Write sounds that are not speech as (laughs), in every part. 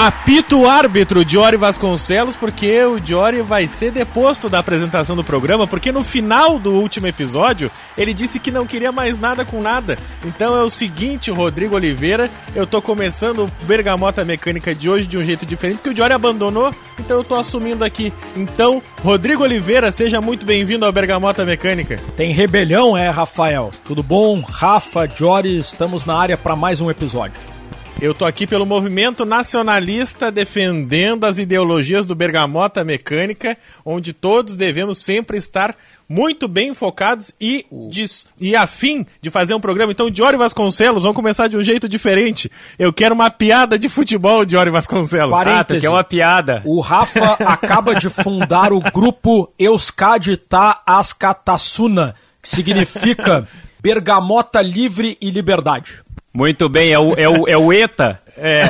Apita o árbitro Diori Vasconcelos, porque o Diori vai ser deposto da apresentação do programa, porque no final do último episódio ele disse que não queria mais nada com nada. Então é o seguinte, Rodrigo Oliveira, eu tô começando o Bergamota Mecânica de hoje de um jeito diferente, porque o Diori abandonou, então eu tô assumindo aqui. Então, Rodrigo Oliveira, seja muito bem-vindo ao Bergamota Mecânica. Tem rebelião, é, Rafael? Tudo bom? Rafa, Diori, estamos na área para mais um episódio. Eu tô aqui pelo movimento nacionalista defendendo as ideologias do Bergamota Mecânica, onde todos devemos sempre estar muito bem focados e, de, e afim de fazer um programa. Então, Diori Vasconcelos, vamos começar de um jeito diferente. Eu quero uma piada de futebol, Diori Vasconcelos. Parêntese, é uma piada. O Rafa acaba de fundar o grupo Euskadita Askatasuna, que significa Bergamota Livre e Liberdade. Muito bem, é o, é o, é o ETA. É.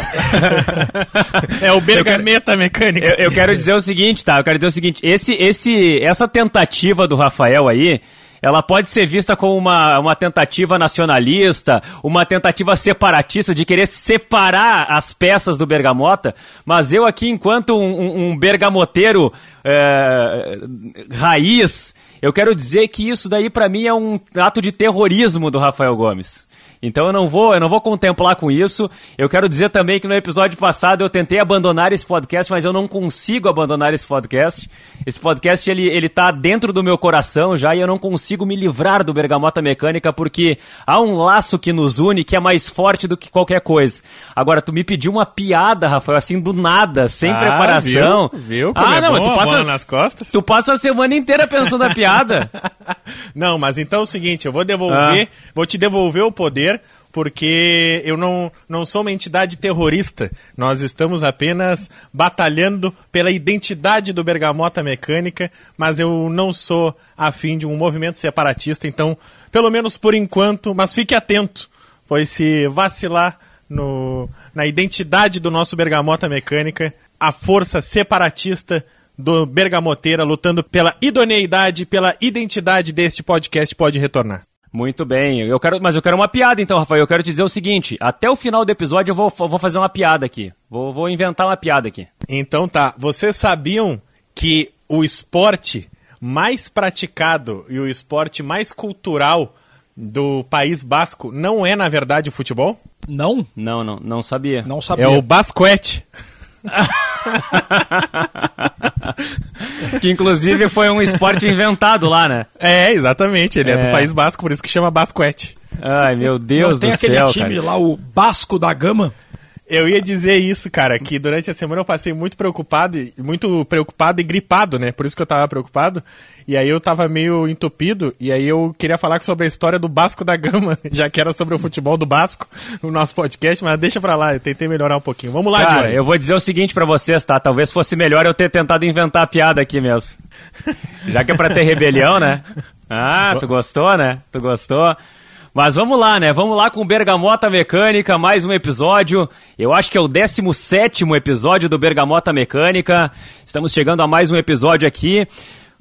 (laughs) é o Bergameta Mecânica. Eu, eu, quero dizer o seguinte, tá? Eu quero dizer o seguinte: esse, esse, essa tentativa do Rafael aí. Ela pode ser vista como uma, uma tentativa nacionalista, uma tentativa separatista de querer separar as peças do Bergamota, mas eu aqui, enquanto um, um, bergamoteiro é, raiz, eu quero dizer que isso daí para mim é um ato de terrorismo do Rafael Gomes. Então eu não vou, eu não vou contemplar com isso. Eu quero dizer também que no episódio passado eu tentei abandonar esse podcast, mas eu não consigo abandonar esse podcast. Esse podcast ele ele tá dentro do meu coração já e eu não consigo me livrar do Bergamota Mecânica porque há um laço que nos une que é mais forte do que qualquer coisa. Agora tu me pediu uma piada, Rafael, assim do nada, sem ah, preparação. Viu? viu como ah, é não, bom, tu passa nas costas. Tu passa a semana inteira pensando a piada. (laughs) não, mas então é o seguinte, eu vou devolver, ah. vou te devolver o poder porque eu não, não sou uma entidade terrorista. Nós estamos apenas batalhando pela identidade do Bergamota Mecânica, mas eu não sou afim de um movimento separatista, então, pelo menos por enquanto, mas fique atento, pois se vacilar no, na identidade do nosso Bergamota Mecânica, a força separatista do Bergamoteira lutando pela idoneidade, pela identidade deste podcast pode retornar. Muito bem, eu quero, mas eu quero uma piada então, Rafael. Eu quero te dizer o seguinte: até o final do episódio eu vou, vou fazer uma piada aqui. Vou, vou inventar uma piada aqui. Então tá. Vocês sabiam que o esporte mais praticado e o esporte mais cultural do País Basco não é, na verdade, o futebol? Não? Não, não, não sabia. Não sabia. É o basquete. (laughs) que inclusive foi um esporte inventado lá, né? É, exatamente. Ele é, é do País Basco, por isso que chama basquete. Ai, meu Deus Não, do tem céu. Tem aquele time cara. lá, o Basco da Gama. Eu ia dizer isso, cara, que durante a semana eu passei muito preocupado, muito preocupado e gripado, né? Por isso que eu tava preocupado. E aí eu tava meio entupido, e aí eu queria falar sobre a história do Basco da Gama, (laughs) já que era sobre o futebol do Basco, o nosso podcast, mas deixa pra lá, eu tentei melhorar um pouquinho. Vamos lá, Cara, eu vou dizer o seguinte para vocês, tá? Talvez fosse melhor eu ter tentado inventar a piada aqui mesmo. (laughs) já que é pra ter rebelião, né? Ah, tu gostou, né? Tu gostou? Mas vamos lá, né? Vamos lá com Bergamota Mecânica, mais um episódio. Eu acho que é o 17 episódio do Bergamota Mecânica. Estamos chegando a mais um episódio aqui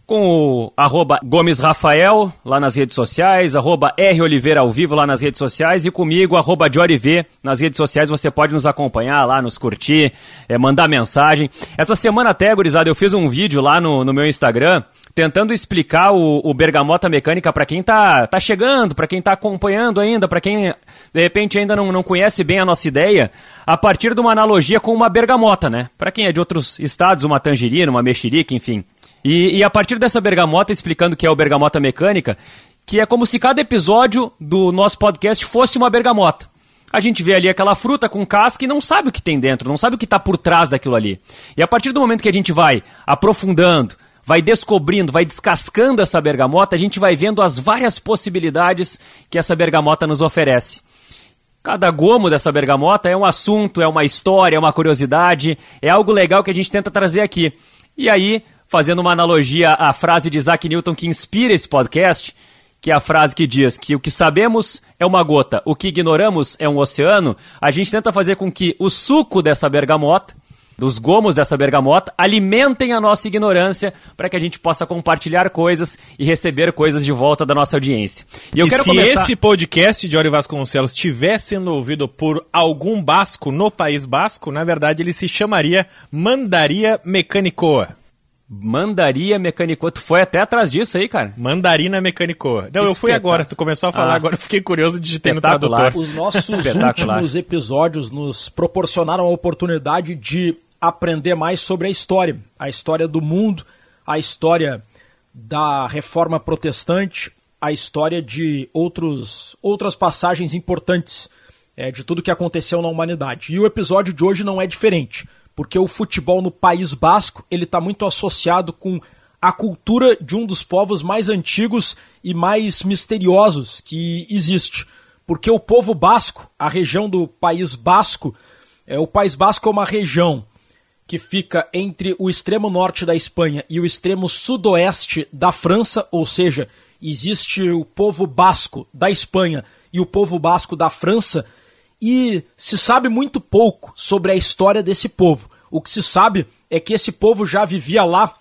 com o arroba Gomes Rafael lá nas redes sociais, arroba R Oliveira ao vivo lá nas redes sociais e comigo, arroba V nas redes sociais. Você pode nos acompanhar lá, nos curtir, é, mandar mensagem. Essa semana até, gurizada, eu fiz um vídeo lá no, no meu Instagram tentando explicar o, o Bergamota Mecânica para quem tá, tá chegando, para quem tá acompanhando ainda, para quem de repente ainda não, não conhece bem a nossa ideia, a partir de uma analogia com uma bergamota, né? Para quem é de outros estados, uma tangerina, uma mexerica, enfim. E, e a partir dessa bergamota, explicando que é o Bergamota Mecânica, que é como se cada episódio do nosso podcast fosse uma bergamota. A gente vê ali aquela fruta com casca e não sabe o que tem dentro, não sabe o que está por trás daquilo ali. E a partir do momento que a gente vai aprofundando, vai descobrindo, vai descascando essa bergamota, a gente vai vendo as várias possibilidades que essa bergamota nos oferece. Cada gomo dessa bergamota é um assunto, é uma história, é uma curiosidade, é algo legal que a gente tenta trazer aqui. E aí, fazendo uma analogia à frase de Isaac Newton que inspira esse podcast, que é a frase que diz que o que sabemos é uma gota, o que ignoramos é um oceano, a gente tenta fazer com que o suco dessa bergamota dos gomos dessa bergamota, alimentem a nossa ignorância para que a gente possa compartilhar coisas e receber coisas de volta da nossa audiência. E, eu e quero se começar... esse podcast de Ori Vasconcelos estiver sendo ouvido por algum basco no País Basco, na verdade ele se chamaria Mandaria Mecanicoa. Mandaria Mecanicoa. Tu foi até atrás disso aí, cara? Mandarina Mecanicoa. Não, eu fui agora. Tu começou a falar ah. agora. Eu fiquei curioso de ter no tradutor. Os nossos últimos episódios nos proporcionaram a oportunidade de aprender mais sobre a história. A história do mundo, a história da reforma protestante, a história de outros, outras passagens importantes é, de tudo que aconteceu na humanidade. E o episódio de hoje não é diferente porque o futebol no País Basco ele está muito associado com a cultura de um dos povos mais antigos e mais misteriosos que existe. Porque o povo basco, a região do País Basco, é, o País Basco é uma região que fica entre o extremo norte da Espanha e o extremo sudoeste da França, ou seja, existe o povo basco da Espanha e o povo basco da França, e se sabe muito pouco sobre a história desse povo. O que se sabe é que esse povo já vivia lá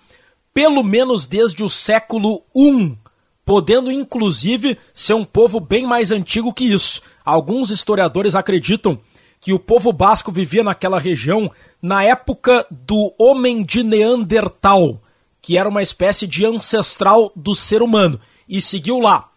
pelo menos desde o século I, podendo inclusive ser um povo bem mais antigo que isso. Alguns historiadores acreditam que o povo basco vivia naquela região na época do homem de Neandertal, que era uma espécie de ancestral do ser humano, e seguiu lá.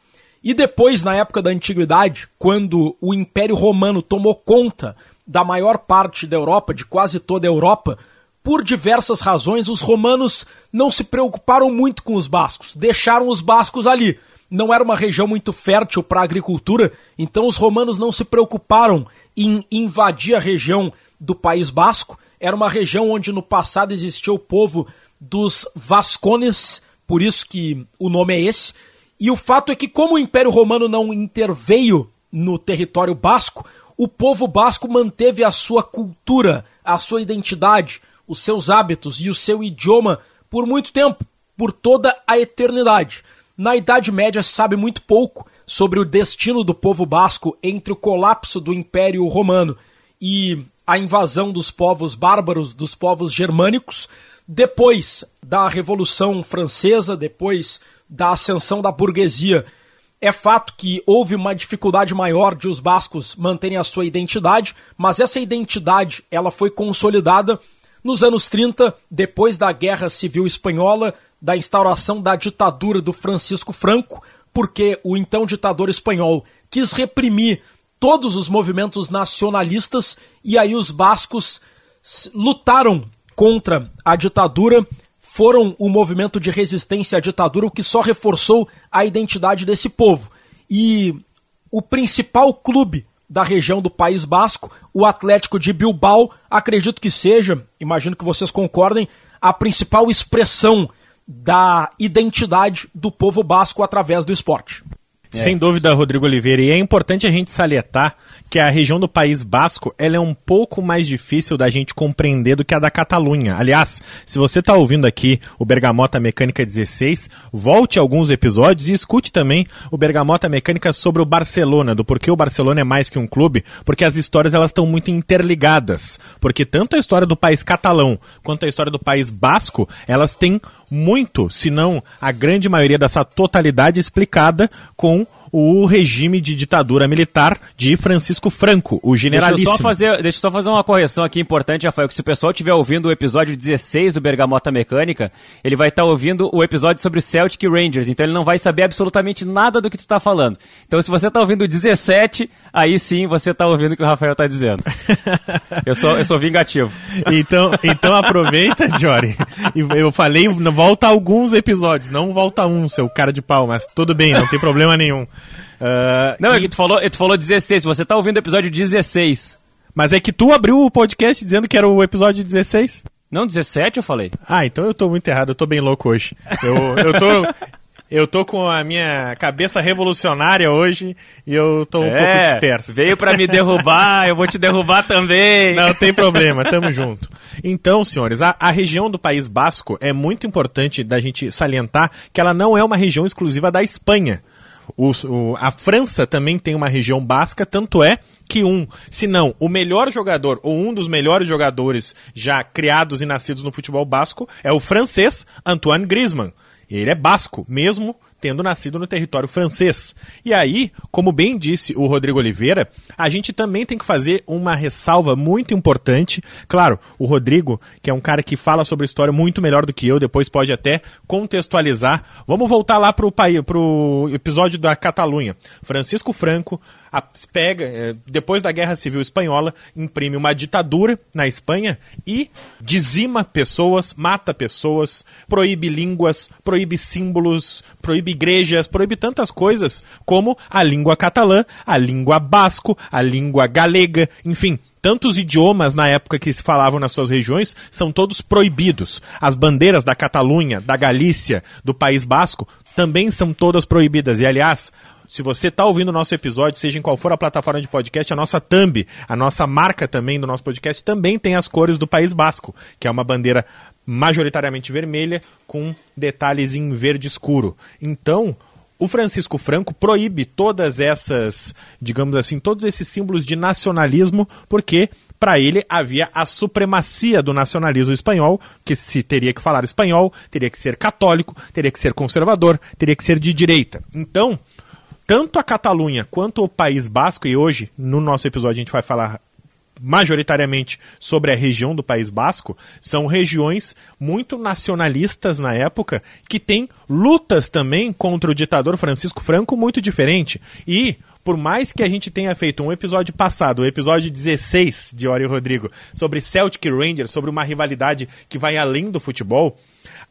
E depois, na época da antiguidade, quando o Império Romano tomou conta da maior parte da Europa, de quase toda a Europa, por diversas razões, os romanos não se preocuparam muito com os bascos, deixaram os bascos ali. Não era uma região muito fértil para a agricultura, então os romanos não se preocuparam em invadir a região do País Basco. Era uma região onde no passado existia o povo dos Vascones, por isso que o nome é esse. E o fato é que, como o Império Romano não interveio no território basco, o povo basco manteve a sua cultura, a sua identidade, os seus hábitos e o seu idioma por muito tempo, por toda a eternidade. Na Idade Média se sabe muito pouco sobre o destino do povo basco entre o colapso do Império Romano e a invasão dos povos bárbaros, dos povos germânicos, depois da Revolução Francesa, depois da ascensão da burguesia. É fato que houve uma dificuldade maior de os bascos manterem a sua identidade, mas essa identidade ela foi consolidada nos anos 30, depois da Guerra Civil Espanhola, da instauração da ditadura do Francisco Franco, porque o então ditador espanhol quis reprimir todos os movimentos nacionalistas e aí os bascos lutaram contra a ditadura foram o movimento de resistência à ditadura, o que só reforçou a identidade desse povo. E o principal clube da região do País Basco, o Atlético de Bilbao, acredito que seja, imagino que vocês concordem, a principal expressão da identidade do povo basco através do esporte. É. Sem dúvida, Rodrigo Oliveira. E é importante a gente salientar que a região do País Basco ela é um pouco mais difícil da gente compreender do que a da Catalunha. Aliás, se você está ouvindo aqui o Bergamota Mecânica 16, volte alguns episódios e escute também o Bergamota Mecânica sobre o Barcelona, do porquê o Barcelona é mais que um clube, porque as histórias elas estão muito interligadas. Porque tanto a história do país catalão quanto a história do país basco, elas têm muito, se não a grande maioria dessa totalidade explicada com o regime de ditadura militar de Francisco Franco, o generalíssimo. Deixa eu só fazer, deixa eu só fazer uma correção aqui importante, Rafael, que se o pessoal estiver ouvindo o episódio 16 do Bergamota Mecânica, ele vai estar tá ouvindo o episódio sobre Celtic Rangers, então ele não vai saber absolutamente nada do que tu está falando. Então se você está ouvindo o 17, aí sim você está ouvindo o que o Rafael está dizendo. (laughs) eu, sou, eu sou vingativo. Então, então aproveita, Jory. Eu falei, volta alguns episódios, não volta um, seu cara de pau, mas tudo bem, não tem problema nenhum. Uh, não, e... é que tu falou, tu falou 16, você tá ouvindo o episódio 16. Mas é que tu abriu o podcast dizendo que era o episódio 16. Não, 17 eu falei. Ah, então eu tô muito errado, eu tô bem louco hoje. Eu, eu tô. Eu tô com a minha cabeça revolucionária hoje e eu tô um é, pouco disperso. Veio para me derrubar, eu vou te derrubar também. Não tem problema, tamo junto. Então, senhores, a, a, região do País Basco é muito importante da gente salientar que ela não é uma região exclusiva da Espanha. O, o, a França também tem uma região basca, tanto é que um, se não o melhor jogador ou um dos melhores jogadores já criados e nascidos no futebol basco é o francês Antoine Griezmann. Ele é basco, mesmo tendo nascido no território francês. E aí, como bem disse o Rodrigo Oliveira, a gente também tem que fazer uma ressalva muito importante. Claro, o Rodrigo, que é um cara que fala sobre história muito melhor do que eu, depois pode até contextualizar. Vamos voltar lá para o episódio da Catalunha. Francisco Franco a, pega, é, depois da Guerra Civil Espanhola, imprime uma ditadura na Espanha e dizima pessoas, mata pessoas, proíbe línguas, proíbe símbolos, proíbe igrejas, proíbe tantas coisas como a língua catalã, a língua basco, a língua galega, enfim, tantos idiomas na época que se falavam nas suas regiões são todos proibidos. As bandeiras da Catalunha, da Galícia, do País Basco também são todas proibidas. E aliás, se você está ouvindo o nosso episódio, seja em qual for a plataforma de podcast, a nossa thumb, a nossa marca também do nosso podcast, também tem as cores do País Basco, que é uma bandeira majoritariamente vermelha com detalhes em verde escuro. Então, o Francisco Franco proíbe todas essas, digamos assim, todos esses símbolos de nacionalismo, porque para ele havia a supremacia do nacionalismo espanhol, que se teria que falar espanhol, teria que ser católico, teria que ser conservador, teria que ser de direita. Então, tanto a Catalunha quanto o País Basco, e hoje no nosso episódio a gente vai falar majoritariamente sobre a região do País Basco, são regiões muito nacionalistas na época, que têm lutas também contra o ditador Francisco Franco muito diferente. E, por mais que a gente tenha feito um episódio passado, o episódio 16 de Ori Rodrigo, sobre Celtic Rangers, sobre uma rivalidade que vai além do futebol,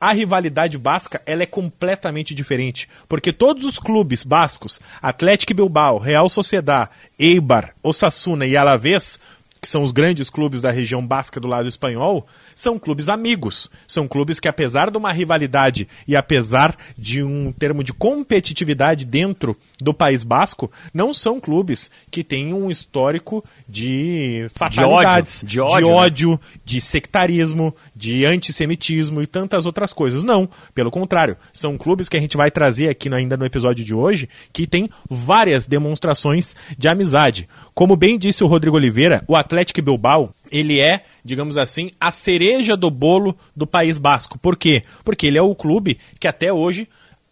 a rivalidade basca ela é completamente diferente, porque todos os clubes bascos, Atlético Bilbao, Real Sociedad, Eibar, Osasuna e Alavés, que são os grandes clubes da região basca do lado espanhol, são clubes amigos. São clubes que, apesar de uma rivalidade e apesar de um termo de competitividade dentro do País Basco, não são clubes que têm um histórico de fatalidades, de ódio, de, ódio, de, ódio, né? de sectarismo, de antissemitismo e tantas outras coisas. Não, pelo contrário, são clubes que a gente vai trazer aqui ainda no episódio de hoje que tem várias demonstrações de amizade. Como bem disse o Rodrigo Oliveira, o Atlético Bilbao ele é, digamos assim, a cereja do bolo do País Basco. Por quê? Porque ele é o clube que até hoje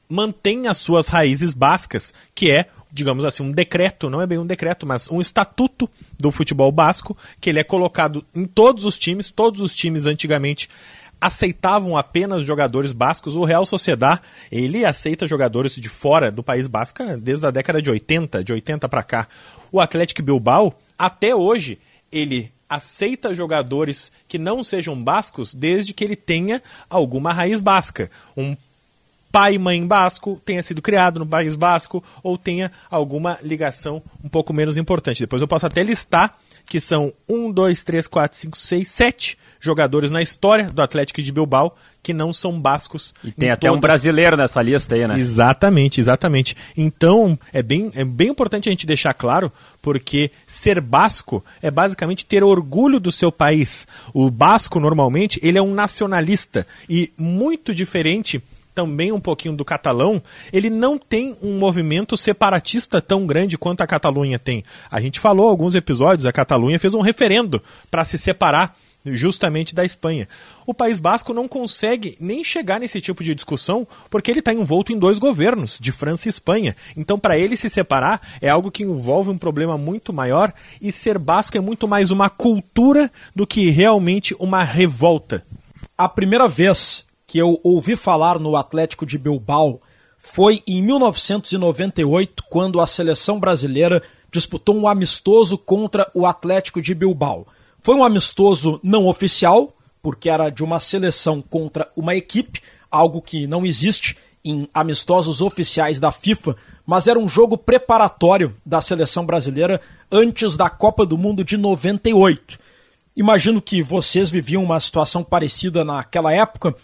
mantém as suas raízes bascas, que é, digamos assim, um decreto, não é bem um decreto, mas um estatuto do futebol basco, que ele é colocado em todos os times, todos os times antigamente aceitavam apenas jogadores bascos. O Real Sociedad, ele aceita jogadores de fora do País Basco desde a década de 80, de 80 para cá. O Atlético Bilbao, até hoje, ele aceita jogadores que não sejam bascos desde que ele tenha alguma raiz basca. Um pai e mãe basco tenha sido criado no País Basco ou tenha alguma ligação um pouco menos importante. Depois eu posso até listar que são 1, 2, 3, 4, 5, 6, 7 jogadores na história do Atlético de Bilbao que não são bascos. E tem até um brasileiro nessa lista aí, né? Exatamente, exatamente. Então, é bem, é bem importante a gente deixar claro, porque ser basco é basicamente ter orgulho do seu país. O basco, normalmente, ele é um nacionalista e muito diferente também um pouquinho do catalão, ele não tem um movimento separatista tão grande quanto a Catalunha tem. A gente falou alguns episódios, a Catalunha fez um referendo para se separar justamente da Espanha. O País Basco não consegue nem chegar nesse tipo de discussão porque ele está envolto em dois governos, de França e Espanha. Então, para ele se separar é algo que envolve um problema muito maior e ser basco é muito mais uma cultura do que realmente uma revolta. A primeira vez que eu ouvi falar no Atlético de Bilbao foi em 1998, quando a seleção brasileira disputou um amistoso contra o Atlético de Bilbao. Foi um amistoso não oficial, porque era de uma seleção contra uma equipe, algo que não existe em amistosos oficiais da FIFA, mas era um jogo preparatório da seleção brasileira antes da Copa do Mundo de 98. Imagino que vocês viviam uma situação parecida naquela época.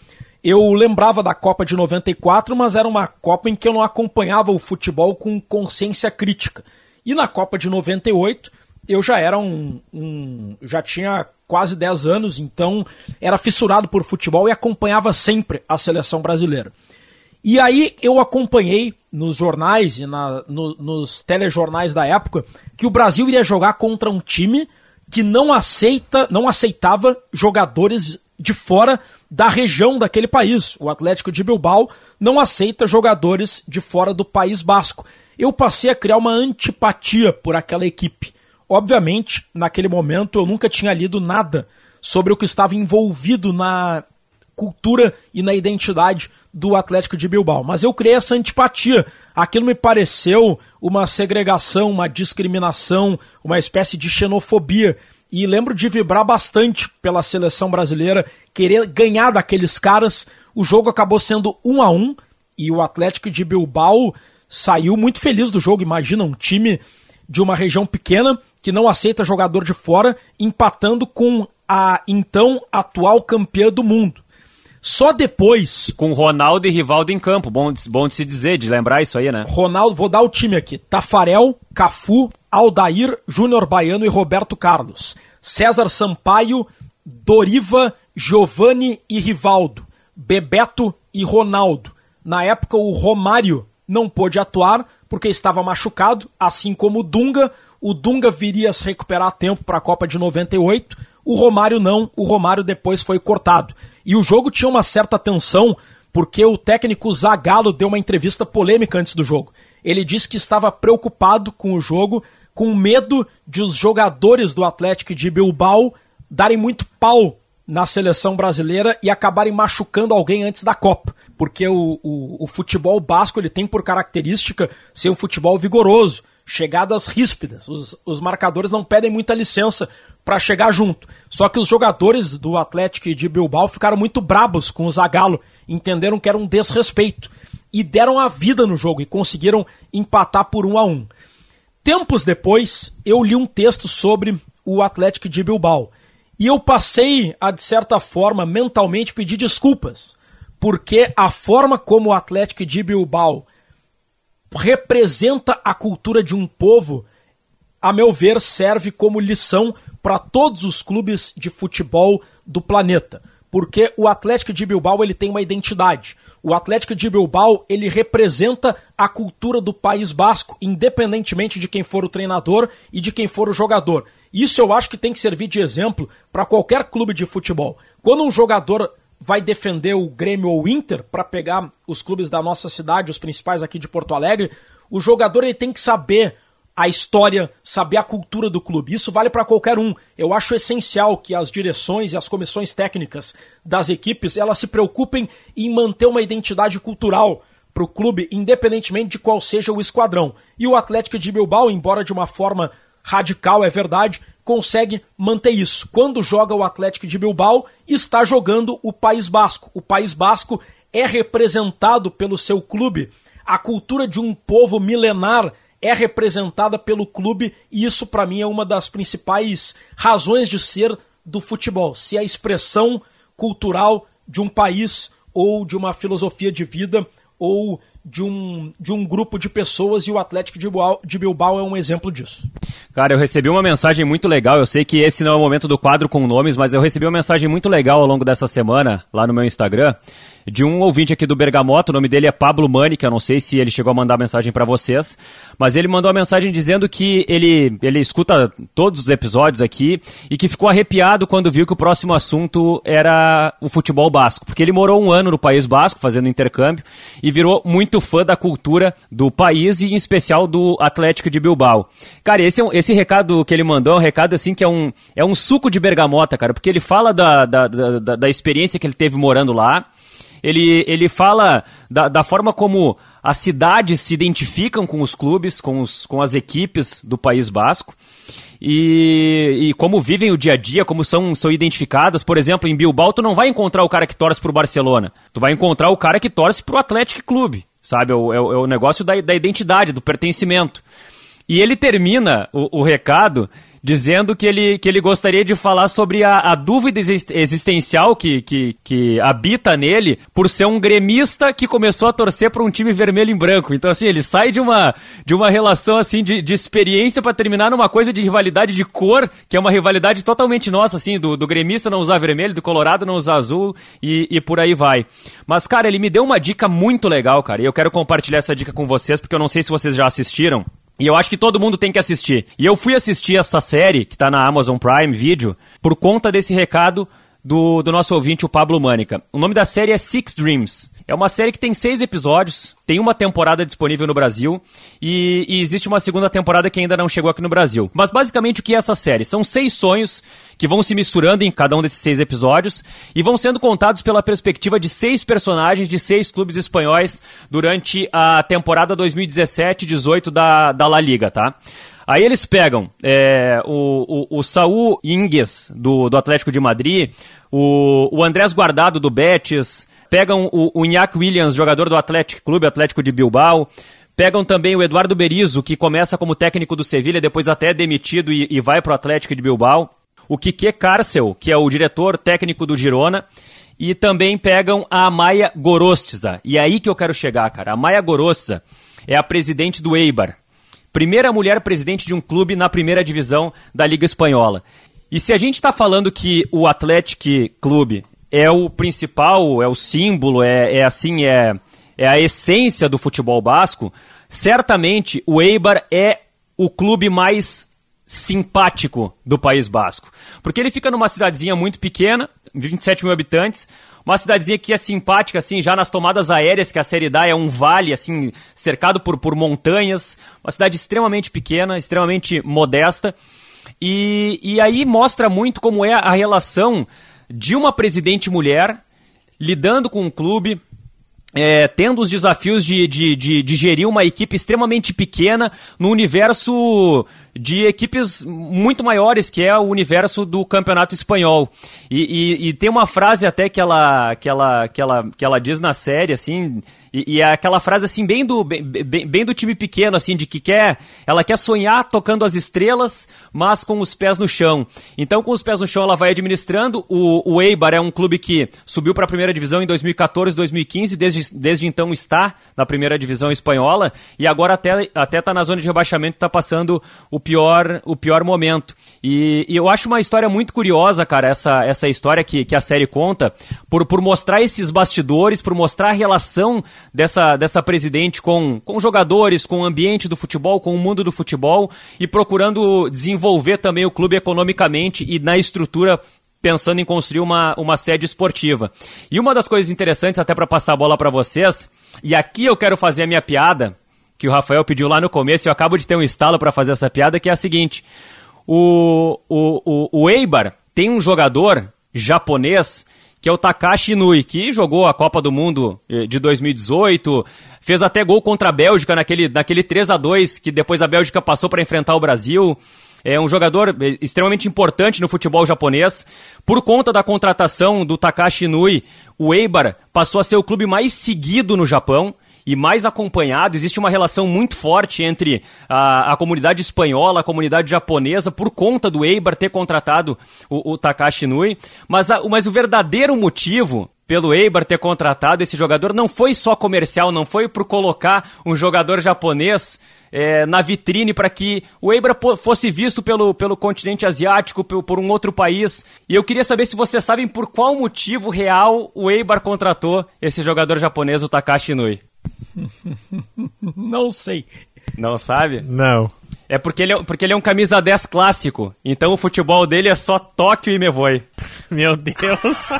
Eu lembrava da Copa de 94, mas era uma Copa em que eu não acompanhava o futebol com consciência crítica. E na Copa de 98, eu já era um, um, já tinha quase 10 anos, então era fissurado por futebol e acompanhava sempre a seleção brasileira. E aí eu acompanhei nos jornais e na, no, nos telejornais da época que o Brasil iria jogar contra um time que não aceita, não aceitava jogadores de fora da região daquele país. O Atlético de Bilbao não aceita jogadores de fora do País Basco. Eu passei a criar uma antipatia por aquela equipe. Obviamente, naquele momento eu nunca tinha lido nada sobre o que estava envolvido na cultura e na identidade do Atlético de Bilbao. Mas eu criei essa antipatia. Aquilo me pareceu uma segregação, uma discriminação, uma espécie de xenofobia. E lembro de vibrar bastante pela seleção brasileira, querer ganhar daqueles caras. O jogo acabou sendo um a um e o Atlético de Bilbao saiu muito feliz do jogo. Imagina um time de uma região pequena que não aceita jogador de fora, empatando com a então atual campeã do mundo. Só depois. Com Ronaldo e Rivaldo em campo. Bom de, bom de se dizer, de lembrar isso aí, né? Ronaldo, vou dar o time aqui: Tafarel, Cafu, Aldair, Júnior Baiano e Roberto Carlos. César Sampaio, Doriva, Giovanni e Rivaldo. Bebeto e Ronaldo. Na época, o Romário não pôde atuar porque estava machucado, assim como o Dunga. O Dunga viria a se recuperar a tempo para a Copa de 98. O Romário não, o Romário depois foi cortado. E o jogo tinha uma certa tensão, porque o técnico Zagallo deu uma entrevista polêmica antes do jogo. Ele disse que estava preocupado com o jogo, com medo de os jogadores do Atlético de Bilbao darem muito pau na seleção brasileira e acabarem machucando alguém antes da Copa. Porque o, o, o futebol basco ele tem por característica ser um futebol vigoroso, chegadas ríspidas. Os, os marcadores não pedem muita licença para chegar junto. Só que os jogadores do Atlético de Bilbao ficaram muito brabos com o Zagallo, entenderam que era um desrespeito e deram a vida no jogo e conseguiram empatar por um a um. Tempos depois, eu li um texto sobre o Atlético de Bilbao e eu passei a, de certa forma, mentalmente pedir desculpas, porque a forma como o Atlético de Bilbao representa a cultura de um povo, a meu ver, serve como lição para todos os clubes de futebol do planeta. Porque o Atlético de Bilbao ele tem uma identidade. O Atlético de Bilbao ele representa a cultura do País Basco, independentemente de quem for o treinador e de quem for o jogador. Isso eu acho que tem que servir de exemplo para qualquer clube de futebol. Quando um jogador vai defender o Grêmio ou o Inter para pegar os clubes da nossa cidade, os principais aqui de Porto Alegre, o jogador ele tem que saber a história, saber a cultura do clube. Isso vale para qualquer um. Eu acho essencial que as direções e as comissões técnicas das equipes elas se preocupem em manter uma identidade cultural para o clube, independentemente de qual seja o esquadrão. E o Atlético de Bilbao, embora de uma forma radical, é verdade, consegue manter isso. Quando joga o Atlético de Bilbao, está jogando o País Basco. O País Basco é representado pelo seu clube. A cultura de um povo milenar é representada pelo clube e isso para mim é uma das principais razões de ser do futebol, se é a expressão cultural de um país ou de uma filosofia de vida ou de um, de um grupo de pessoas e o Atlético de Bilbao, de Bilbao é um exemplo disso. Cara, eu recebi uma mensagem muito legal. Eu sei que esse não é o momento do quadro com nomes, mas eu recebi uma mensagem muito legal ao longo dessa semana lá no meu Instagram de um ouvinte aqui do Bergamoto, o nome dele é Pablo Mani, que eu não sei se ele chegou a mandar mensagem para vocês, mas ele mandou uma mensagem dizendo que ele, ele escuta todos os episódios aqui e que ficou arrepiado quando viu que o próximo assunto era o futebol basco, porque ele morou um ano no País Basco fazendo intercâmbio e virou muito fã da cultura do país e em especial do Atlético de Bilbao. Cara, esse, é esse recado que ele mandou é um recado assim que é um, é um suco de bergamota, cara, porque ele fala da, da, da, da experiência que ele teve morando lá, ele, ele fala da, da forma como as cidades se identificam com os clubes, com, os, com as equipes do País Basco. E, e, como vivem o dia a dia, como são, são identificadas. Por exemplo, em Bilbao, tu não vai encontrar o cara que torce pro Barcelona. Tu vai encontrar o cara que torce pro Atlético Clube, sabe? É o, é o negócio da, da identidade, do pertencimento. E ele termina o, o recado dizendo que ele, que ele gostaria de falar sobre a, a dúvida existencial que, que, que habita nele por ser um gremista que começou a torcer para um time vermelho em branco. Então, assim, ele sai de uma, de uma relação assim de, de experiência para terminar numa coisa de rivalidade de cor, que é uma rivalidade totalmente nossa, assim, do, do gremista não usar vermelho, do colorado não usar azul e, e por aí vai. Mas, cara, ele me deu uma dica muito legal, cara, e eu quero compartilhar essa dica com vocês, porque eu não sei se vocês já assistiram. E eu acho que todo mundo tem que assistir. E eu fui assistir essa série, que está na Amazon Prime Video, por conta desse recado do, do nosso ouvinte, o Pablo Mânica. O nome da série é Six Dreams. É uma série que tem seis episódios, tem uma temporada disponível no Brasil e, e, existe uma segunda temporada que ainda não chegou aqui no Brasil. Mas basicamente o que é essa série? São seis sonhos que vão se misturando em cada um desses seis episódios e vão sendo contados pela perspectiva de seis personagens de seis clubes espanhóis durante a temporada 2017-18 da, da La Liga, tá? Aí eles pegam é, o, o, o Saul Ingues, do, do Atlético de Madrid, o, o Andrés Guardado, do Betis, pegam o, o Iñaki Williams, jogador do Atlético Clube Atlético de Bilbao, Pegam também o Eduardo Berizzo, que começa como técnico do Sevilha, depois até é demitido e, e vai para o Atlético de Bilbao. O Kike Carcel, que é o diretor técnico do Girona. E também pegam a Maia Gorostza. E é aí que eu quero chegar, cara. A Maia Gorostza é a presidente do Eibar. Primeira mulher presidente de um clube na primeira divisão da Liga Espanhola. E se a gente está falando que o Atlético Clube é o principal, é o símbolo, é, é assim, é, é a essência do futebol basco, certamente o Eibar é o clube mais simpático do País Basco. Porque ele fica numa cidadezinha muito pequena, 27 mil habitantes, uma cidadezinha que é simpática, assim, já nas tomadas aéreas, que a Série D é um vale, assim, cercado por, por montanhas, uma cidade extremamente pequena, extremamente modesta, e, e aí mostra muito como é a relação de uma presidente mulher lidando com um clube, é, tendo os desafios de, de, de, de, gerir uma equipe extremamente pequena no universo de equipes muito maiores, que é o universo do campeonato espanhol. E, e, e tem uma frase até que ela, que, ela, que, ela, que ela diz na série, assim, e, e, é aquela frase assim bem do bem, bem, do time pequeno assim de que quer ela quer sonhar tocando as estrelas mas com os pés no chão então com os pés no chão ela vai administrando o, o Eibar é um clube que subiu para a primeira divisão em 2014 2015 desde, desde então está na primeira divisão espanhola e agora até até está na zona de rebaixamento está passando o pior o pior momento. E, e, eu acho uma história muito curiosa cara essa essa história que, que a série conta por, por mostrar esses bastidores por mostrar a relação dessa, dessa presidente com, com jogadores, com o ambiente do futebol, com o mundo do futebol e procurando desenvolver também o clube economicamente e na estrutura pensando em construir uma, uma sede esportiva. E uma das coisas interessantes, até para passar a bola para vocês, e aqui eu quero fazer a minha piada, que o Rafael pediu lá no começo, e eu acabo de ter um estalo para fazer essa piada, que é a seguinte: o, o, o, o Eibar tem um jogador japonês que é o Takashi Inui, que jogou a Copa do Mundo eh, de 2018, fez até gol contra a Bélgica naquele, naquele 3 a 2 que depois a Bélgica passou para enfrentar o Brasil. É um jogador eh, extremamente importante no futebol japonês. Por conta da contratação do Takashi Inui, o Eibar passou a ser o clube mais seguido no Japão e mais acompanhado. Existe uma relação muito forte entre a, a comunidade espanhola, a comunidade japonesa, por conta do Eibar ter contratado o, o Takashi Nui. Mas, a, mas o verdadeiro motivo pelo Eibar ter contratado esse jogador não foi só comercial, não foi por colocar um jogador japonês é, na vitrine para que o Eibar fosse visto pelo, pelo continente asiático, por, por, um outro país. E eu queria saber se vocês sabem por qual motivo real o Eibar contratou esse jogador japonês, o Takashi Nui. (laughs) Não sei. Não sabe? Não. É porque ele é, porque ele é um camisa 10 clássico. Então o futebol dele é só Tóquio e Mevoi. (laughs) Meu Deus. (laughs)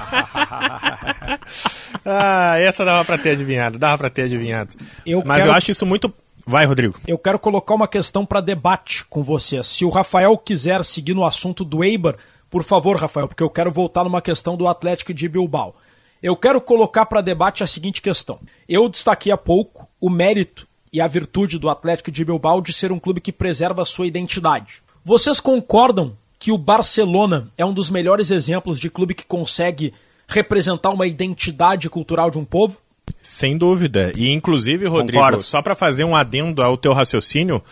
ah, essa dava pra ter adivinhado. Dava pra ter adivinhado. Eu Mas quero... eu acho isso muito. Vai, Rodrigo. Eu quero colocar uma questão para debate com você. Se o Rafael quiser seguir no assunto do Eibar, por favor, Rafael, porque eu quero voltar numa questão do Atlético de Bilbao. Eu quero colocar para debate a seguinte questão. Eu destaquei há pouco o mérito e a virtude do Atlético de Bilbao de ser um clube que preserva a sua identidade. Vocês concordam que o Barcelona é um dos melhores exemplos de clube que consegue representar uma identidade cultural de um povo? Sem dúvida. E inclusive, Rodrigo, Concordo. só para fazer um adendo ao teu raciocínio,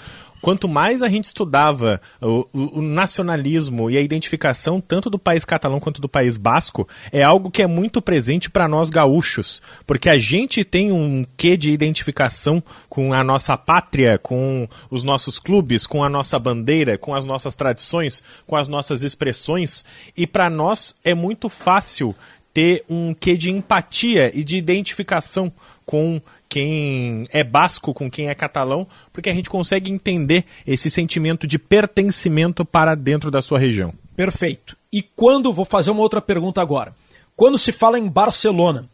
quanto mais a gente estudava o, o, o, nacionalismo e a identificação tanto do país catalão quanto do país basco, é algo que é muito presente para nós gaúchos, porque a gente tem um quê de identificação com a nossa pátria, com os nossos clubes, com a nossa bandeira, com as nossas tradições, com as nossas expressões, e para nós é muito fácil ter um quê de empatia e de identificação com quem é basco, com quem é catalão, porque a gente consegue entender esse sentimento de pertencimento para dentro da sua região. Perfeito. E quando, vou fazer uma outra pergunta agora. Quando se fala em Barcelona,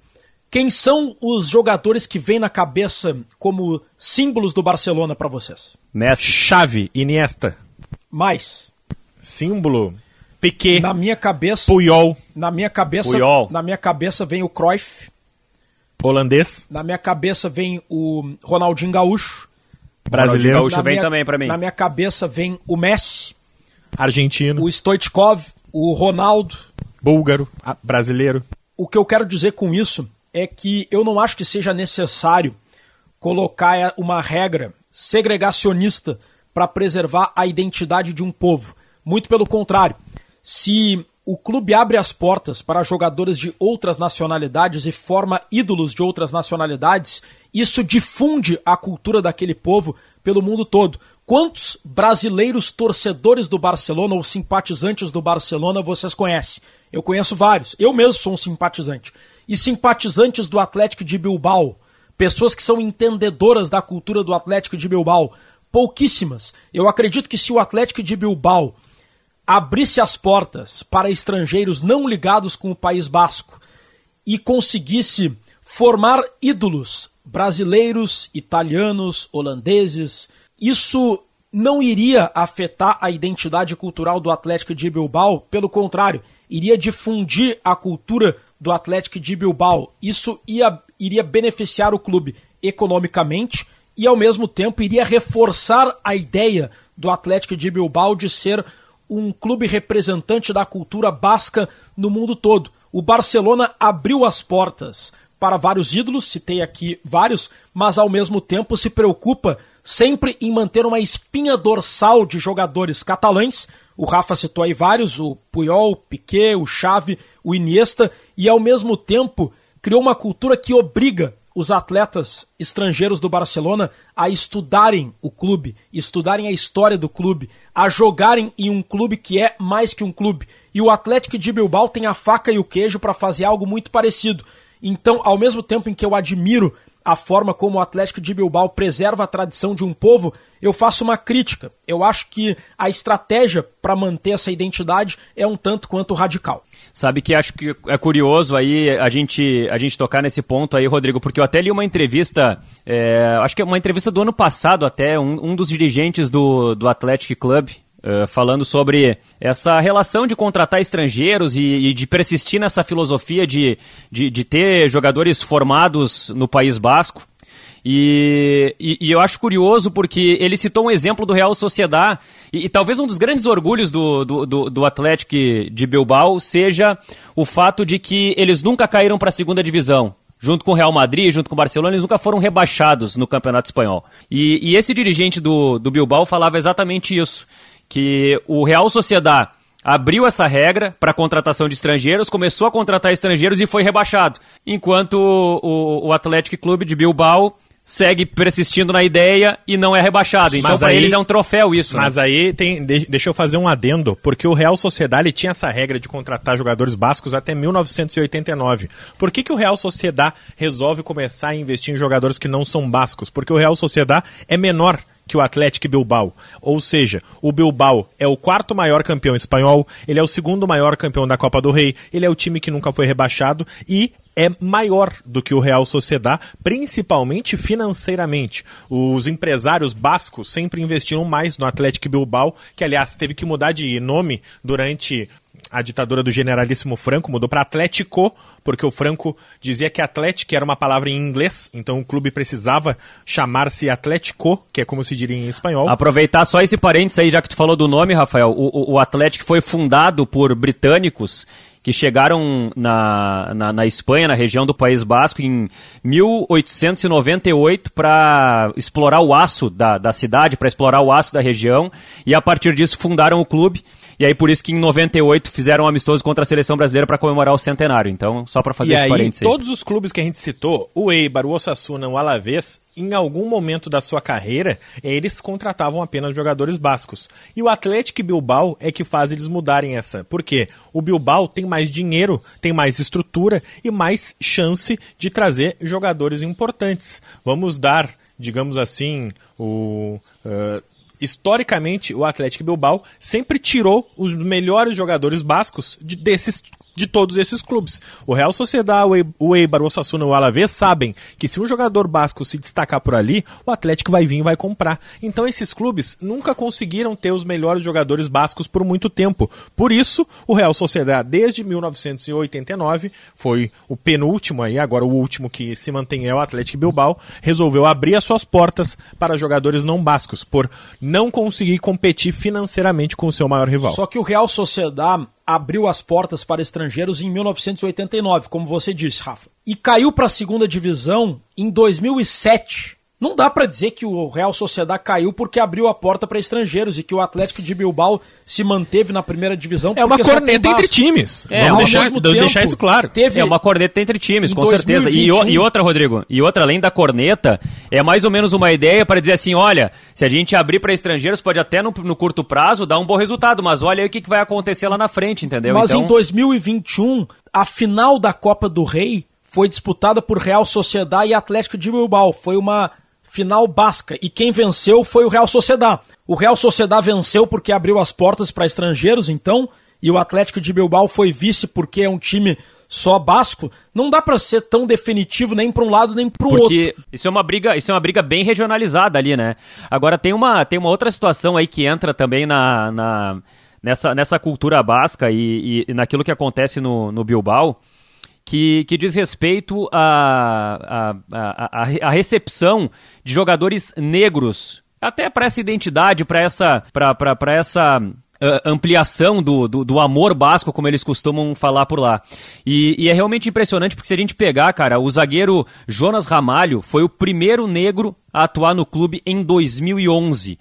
quem são os jogadores que vêm na cabeça como símbolos do Barcelona para vocês? Messi. Chave, Iniesta. Mais. Símbolo. Piquet. Na minha cabeça. Puyol. Na minha cabeça. Puyol. Na minha cabeça vem o Cruyff. Holandês. Na minha cabeça vem o Ronaldinho Gaúcho. Brasileiro. Gaúcho na vem minha, também para mim. Na minha cabeça vem o Messi. Argentino. O Stoichkov. O Ronaldo. Búlgaro. Brasileiro. O que eu quero dizer com isso é que eu não acho que seja necessário colocar uma regra segregacionista para preservar a identidade de um povo. Muito pelo contrário. Se o clube abre as portas para jogadores de outras nacionalidades e forma ídolos de outras nacionalidades, isso difunde a cultura daquele povo pelo mundo todo. Quantos brasileiros torcedores do Barcelona ou simpatizantes do Barcelona vocês conhecem? Eu conheço vários. Eu mesmo sou um simpatizante. E simpatizantes do Atlético de Bilbao, pessoas que são entendedoras da cultura do Atlético de Bilbao, pouquíssimas. Eu acredito que se o Atlético de Bilbao abrisse as portas para estrangeiros não ligados com o País Basco e conseguisse formar ídolos brasileiros, italianos, holandeses, isso não iria afetar a identidade cultural do Atlético de Bilbao, pelo contrário, iria difundir a cultura do Atlético de Bilbao. Isso ia, iria beneficiar o clube economicamente e, ao mesmo tempo, iria reforçar a ideia do Atlético de Bilbao de ser um clube representante da cultura basca no mundo todo. O Barcelona abriu as portas para vários ídolos, citei aqui vários, mas ao mesmo tempo se preocupa sempre em manter uma espinha dorsal de jogadores catalães. O Rafa citou aí vários, o Puyol, o Piquet, o Xavi, o Iniesta, e ao mesmo tempo criou uma cultura que obriga os atletas estrangeiros do Barcelona a estudarem o clube, estudarem a história do clube, a jogarem em um clube que é mais que um clube. E o Atlético de Bilbao tem a faca e o queijo para fazer algo muito parecido. Então, ao mesmo tempo em que eu admiro a forma como o Atlético de Bilbao preserva a tradição de um povo, eu faço uma crítica. Eu acho que a estratégia para manter essa identidade é um tanto quanto radical. Sabe que acho que é curioso aí a gente, a gente tocar nesse ponto aí, Rodrigo, porque eu até li uma entrevista, é, acho que é uma entrevista do ano passado até, um, um dos dirigentes do, do Athletic Club, Uh, falando sobre essa relação de contratar estrangeiros e, e de persistir nessa filosofia de, de, de, ter jogadores formados no País Basco. E, e, e, eu acho curioso porque ele citou um exemplo do Real Sociedad e, e talvez um dos grandes orgulhos do, do, do, do Atlético de Bilbao seja o fato de que eles nunca caíram para a segunda divisão junto com o Real Madrid, junto com o Barcelona, eles nunca foram rebaixados no Campeonato Espanhol. E, e esse dirigente do, do Bilbao falava exatamente isso, que o Real Sociedad abriu essa regra para contratação de estrangeiros, começou a contratar estrangeiros e foi rebaixado. Enquanto o, o Atlético Clube de Bilbao segue persistindo na ideia e não é rebaixado. Então, para eles é um troféu isso. Né? Mas né? aí tem, deixa eu fazer um adendo, porque o Real Sociedade tinha essa regra de contratar jogadores bascos até 1989. Por que, que o Real Sociedade resolve começar a investir em jogadores que não são bascos? Porque o Real Sociedade é menor que o Atlético Bilbao. Ou seja, o Bilbao é o quarto maior campeão espanhol, ele é o segundo maior campeão da Copa do Rei, ele é o time que nunca foi rebaixado e é maior do que o Real Sociedad, principalmente financeiramente. Os empresários bascos sempre investiram mais no Atlético Bilbao, que aliás teve que mudar de nome durante a ditadura do generalíssimo Franco, mudou para Atlético, porque o Franco dizia que Atlético era uma palavra em inglês, então o clube precisava chamar-se Atlético, que é como se diria em espanhol. Aproveitar só esse parênteses aí, já que tu falou do nome, Rafael, o, o Atlético foi fundado por britânicos que chegaram na, na, na Espanha, na região do País Basco, em 1898 para explorar o aço da, da cidade, para explorar o aço da região, e a partir disso fundaram o clube. E aí por isso que em 98 fizeram um amistoso contra a seleção brasileira para comemorar o centenário. Então, só para fazer e esse aí, parênteses. Aí. Todos os clubes que a gente citou, o Eibar, o Osasuna, o Alavés, em algum momento da sua carreira, eles contratavam apenas jogadores bascos. E o Atlético Bilbao é que faz eles mudarem essa. Por quê? O Bilbao tem mais dinheiro, tem mais estrutura e mais chance de trazer jogadores importantes. Vamos dar, digamos assim, o. Uh, historicamente, o Atlético Bilbao sempre tirou os melhores jogadores bascos de, desses de todos esses clubes. O Real Sociedad, o Eibar, o Osasuna o Alavés sabem que se um jogador basco se destacar por ali, o Atlético vai vir e vai comprar. Então esses clubes nunca conseguiram ter os melhores jogadores bascos por muito tempo. Por isso, o Real Sociedad, desde 1989, foi o penúltimo aí, agora o último que se mantém é o Atlético Bilbao, resolveu abrir as suas portas para jogadores não bascos, por não conseguir competir financeiramente com o seu maior rival. Só que o Real Sociedad abriu as portas para estrangeiros em 1989, como você disse, Rafa. E caiu para a segunda divisão em 2007. Não dá para dizer que o Real Sociedad caiu porque abriu a porta para estrangeiros e que o Atlético de Bilbao se manteve na primeira divisão. É uma corneta entre times. É, Vamos deixar, tempo, deixar, isso claro. Teve é uma corneta entre times, com 2021. certeza. E, e, outra, Rodrigo, e outra, além da corneta, é mais ou menos uma ideia para dizer assim: olha, se a gente abrir para estrangeiros, pode até no, no, curto prazo dar um bom resultado, mas olha aí o que, que vai acontecer lá na frente, entendeu? Mas então... em 2021, a final da Copa do Rei foi disputada por Real Sociedad e Atlético de Bilbao. Foi uma final basca. E quem venceu foi o Real Sociedad. O Real Sociedad venceu porque abriu as portas para estrangeiros, então, e o Atlético de Bilbao foi vice porque é um time só basco, não dá para ser tão definitivo nem para um lado nem para o outro. Porque isso é uma briga, isso é uma briga bem regionalizada ali, né? Agora tem uma, tem uma outra situação aí que entra também na, na nessa, nessa cultura basca e, e, naquilo que acontece no, no Bilbao, que, que diz respeito à a, a, a, a, recepção de jogadores negros, até para essa identidade, para essa, pra, essa uh, ampliação do, do, do, amor basco, como eles costumam falar por lá. E, e, é realmente impressionante, porque se a gente pegar, cara, o zagueiro Jonas Ramalho foi o primeiro negro a atuar no clube em 2011.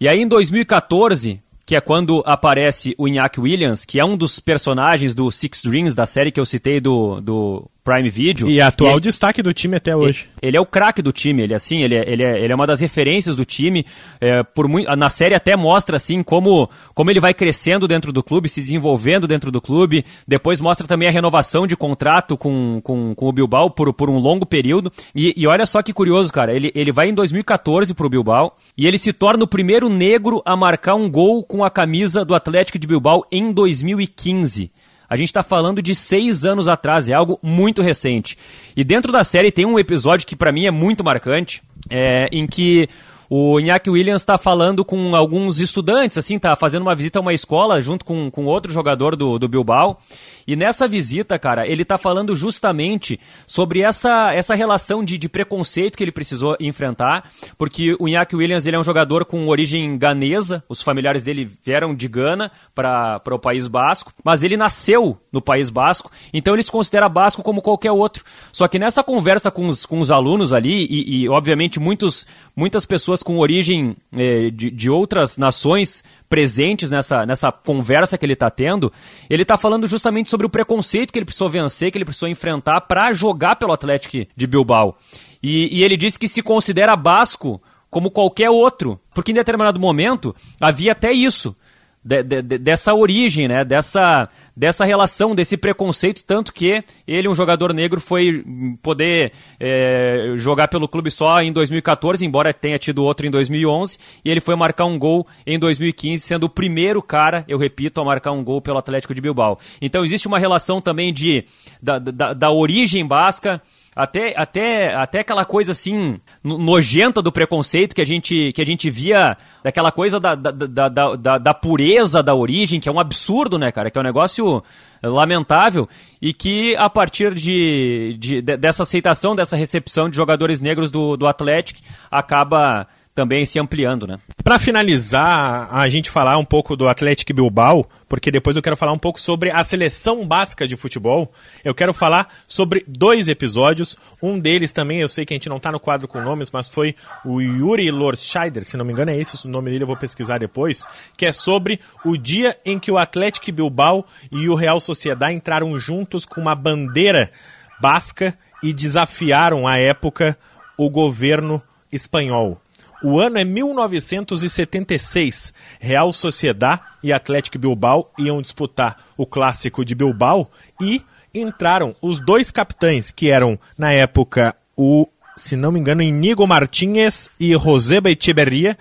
E aí em 2014, que é quando aparece o Iñaki Williams, que é um dos personagens do Six Dreams, da série que eu citei do, do Prime Video. E atual e destaque do time até hoje. Ele, é o craque do time, ele assim, ele é, ele é, ele é uma das referências do time. É, por muito, na série até mostra assim como, como ele vai crescendo dentro do clube, se desenvolvendo dentro do clube. Depois mostra também a renovação de contrato com, com, com o Bilbao por, por um longo período. E, e olha só que curioso, cara. Ele, ele vai em 2014 pro Bilbao e ele se torna o primeiro negro a marcar um gol com a camisa do Atlético de Bilbao em 2015. A gente está falando de seis anos atrás, é algo muito recente. E dentro da série tem um episódio que para mim é muito marcante, é, em que o Iñaki Williams está falando com alguns estudantes, assim, tá fazendo uma visita a uma escola junto com, com outro jogador do, do Bilbao. E nessa visita, cara, ele tá falando justamente sobre essa, essa relação de, de preconceito que ele precisou enfrentar, porque o Iñaki Williams ele é um jogador com origem ganesa, os familiares dele vieram de Gana para o País Basco, mas ele nasceu no País Basco, então ele se considera basco como qualquer outro. Só que nessa conversa com os, com os alunos ali, e, e obviamente muitos, muitas pessoas com origem eh, de, de outras nações presentes nessa, nessa conversa que ele está tendo, ele está falando justamente sobre o preconceito que ele precisou vencer, que ele precisou enfrentar para jogar pelo Atlético de Bilbao. E, e ele disse que se considera basco como qualquer outro, porque em determinado momento havia até isso de, de, dessa origem, né? Dessa, dessa relação, desse preconceito, tanto que ele, um jogador negro, foi poder é, jogar pelo clube só em 2014, embora tenha tido outro em 2011, e ele foi marcar um gol em 2015, sendo o primeiro cara, eu repito, a marcar um gol pelo Atlético de Bilbao. Então existe uma relação também de, da, da, da origem basca até, até, até aquela coisa assim, nojenta do preconceito que a gente, que a gente via, daquela coisa da, da, da, da, pureza da origem, que é um absurdo, né, cara? Que é um negócio lamentável e que a partir de, de, dessa aceitação, dessa recepção de jogadores negros do, do Atlético, acaba também se ampliando, né? Para finalizar, a gente falar um pouco do Atlético Bilbao, porque depois eu quero falar um pouco sobre a seleção básica de futebol. Eu quero falar sobre dois episódios. Um deles também, eu sei que a gente não está no quadro com nomes, mas foi o Yuri Lorscheider, se não me engano é esse o nome dele, eu vou pesquisar depois, que é sobre o dia em que o Atlético Bilbao e o Real Sociedad entraram juntos com uma bandeira basca e desafiaram à época o governo espanhol. O ano é 1976. Real Sociedad e Atlético Bilbao iam disputar o clássico de Bilbao e entraram os dois capitães, que eram, na época, o, se não me engano, Inigo Martínez e José Echeverria,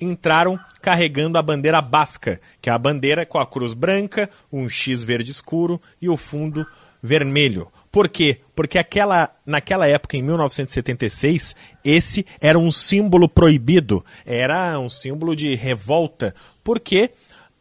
entraram carregando a bandeira basca, que é a bandeira com a cruz branca, um X verde escuro e o fundo vermelho. Por quê? Porque aquela, naquela época, em 1976, esse era um símbolo proibido, era um símbolo de revolta, porque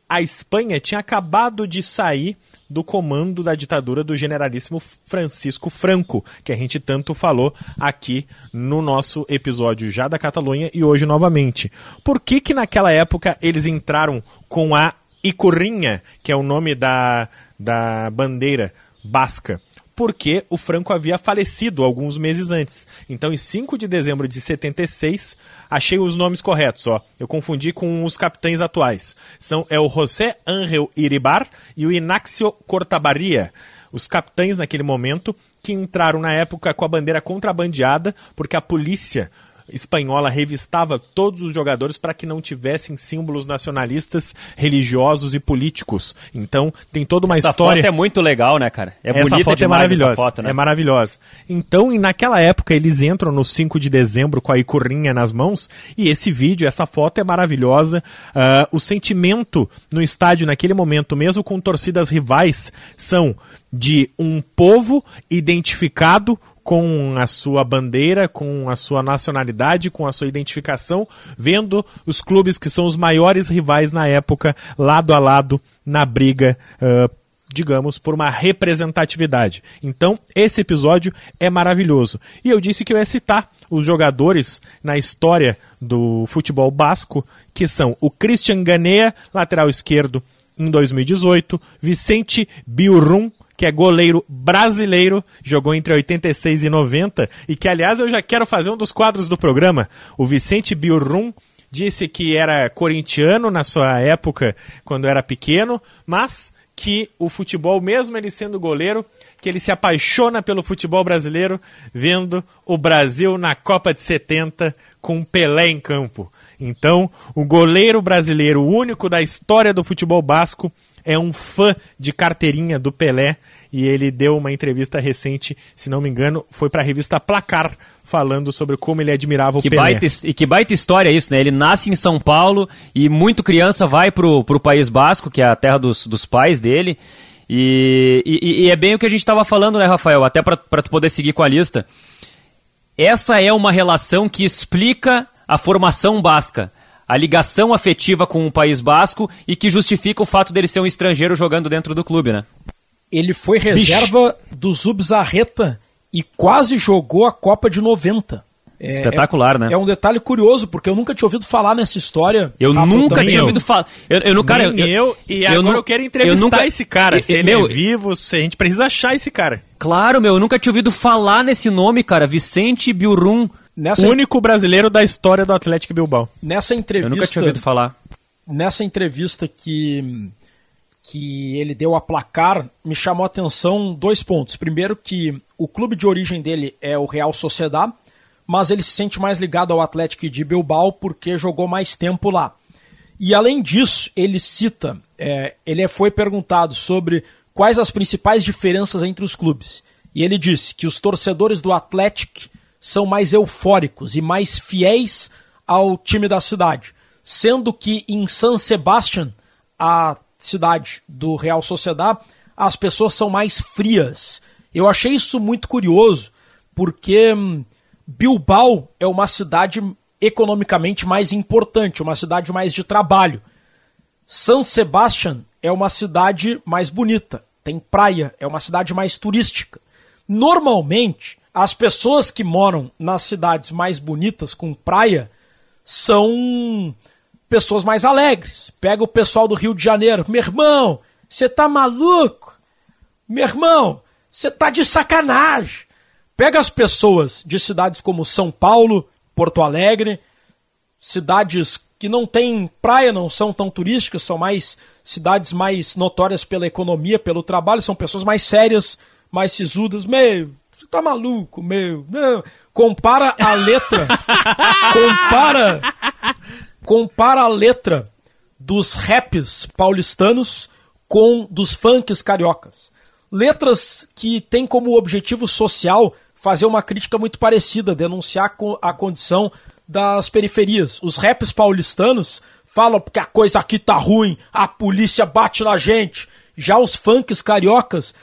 a Espanha tinha acabado de sair do comando da ditadura do generalíssimo Francisco Franco, que a gente tanto falou aqui no nosso episódio já da Catalunha e hoje novamente. Por que que naquela época eles entraram com a Icurrinha, que é o nome da, da bandeira basca? Porque o Franco havia falecido alguns meses antes. Então, em 5 de dezembro de 76, achei os nomes corretos, ó. Eu confundi com os capitães atuais. São é o José Ángel Iribar e o Inácio Cortabaria, os capitães naquele momento que entraram na época com a bandeira contrabandeada, porque a polícia espanhola revistava todos os jogadores para que não tivessem símbolos nacionalistas, religiosos e políticos. Então, tem toda uma essa história. Essa foto é muito legal, né, cara? É essa foto é maravilhosa. Foto, né? É maravilhosa. Então, e naquela época, eles entram no 5 de dezembro com a icurrinha nas mãos, e esse vídeo, essa foto é maravilhosa. Uh, o sentimento no estádio naquele momento, mesmo com torcidas rivais, são de um povo identificado com a sua bandeira, com a sua nacionalidade, com a sua identificação, vendo os clubes que são os maiores rivais na época, lado a lado, na briga. Uh, digamos, por uma representatividade. Então, esse episódio é maravilhoso. E eu disse que eu ia citar os jogadores na história do futebol basco, que são o Christian Ganea, lateral esquerdo, em 2018, Vicente Biurrum, que é goleiro brasileiro, jogou entre 86 e 90, e que, aliás, eu já quero fazer um dos quadros do programa. O Vicente Biurrum disse que era corintiano na sua época, quando era pequeno, mas que o futebol, mesmo ele sendo goleiro, que ele se apaixona pelo futebol brasileiro, vendo o Brasil na Copa de 70 com Pelé em campo. Então, o goleiro brasileiro, único da história do futebol basco, é um fã de carteirinha do Pelé e ele deu uma entrevista recente, se não me engano, foi para a revista Placar, falando sobre como ele admirava que o Pelé. Baita, e que baita história isso, né? Ele nasce em São Paulo e muito criança vai pro, pro País Basco, que é a terra dos, dos pais dele. E, e, e é bem o que a gente estava falando, né, Rafael? Até para tu poder seguir com a lista. Essa é uma relação que explica a formação basca a ligação afetiva com o País Basco e que justifica o fato dele ser um estrangeiro jogando dentro do clube, né? Ele foi reserva Bicho. do Zubzarreta e quase jogou a Copa de 90. É, Espetacular, é, né? É um detalhe curioso, porque eu nunca tinha ouvido falar nessa história. Eu Rafa, nunca tinha eu. ouvido falar. Eu, eu, cara, eu, eu, e eu, agora eu, quero entrevistar nunca, esse cara. Se ele meu, é vivo, se a gente precisa achar esse cara. Claro, meu, eu nunca tinha ouvido falar nesse nome, cara. Vicente Biurum. Nessa... O único brasileiro da história do Atlético Bilbao. Nessa entrevista. Eu nunca tinha ouvido falar. Nessa entrevista que, que ele deu a placar, me chamou a atenção dois pontos. Primeiro, que o clube de origem dele é o Real Sociedad, mas ele se sente mais ligado ao Atlético de Bilbao porque jogou mais tempo lá. E além disso, ele cita, é, ele foi perguntado sobre quais as principais diferenças entre os clubes. E ele disse que os torcedores do Atlético são mais eufóricos e mais fiéis ao time da cidade. Sendo que em San Sebastián, a cidade do Real Sociedad, as pessoas são mais frias. Eu achei isso muito curioso, porque hum, Bilbao é uma cidade economicamente mais importante, uma cidade mais de trabalho. San Sebastián é uma cidade mais bonita, tem praia, é uma cidade mais turística. Normalmente, as pessoas que moram nas cidades mais bonitas com praia são pessoas mais alegres. Pega o pessoal do Rio de Janeiro. Meu irmão, você tá maluco? Meu irmão, você tá de sacanagem. Pega as pessoas de cidades como São Paulo, Porto Alegre, cidades que não têm praia, não são tão turísticas, são mais cidades mais notórias pela economia, pelo trabalho, são pessoas mais sérias, mais sisudas. Meu, você tá maluco, meu. meu. Compara a letra. (laughs) compara. Compara a letra dos raps paulistanos com dos funks cariocas. Letras que têm como objetivo social fazer uma crítica muito parecida, denunciar a condição das periferias. Os raps paulistanos falam que a coisa aqui tá ruim, a polícia bate na gente. Já os funks cariocas,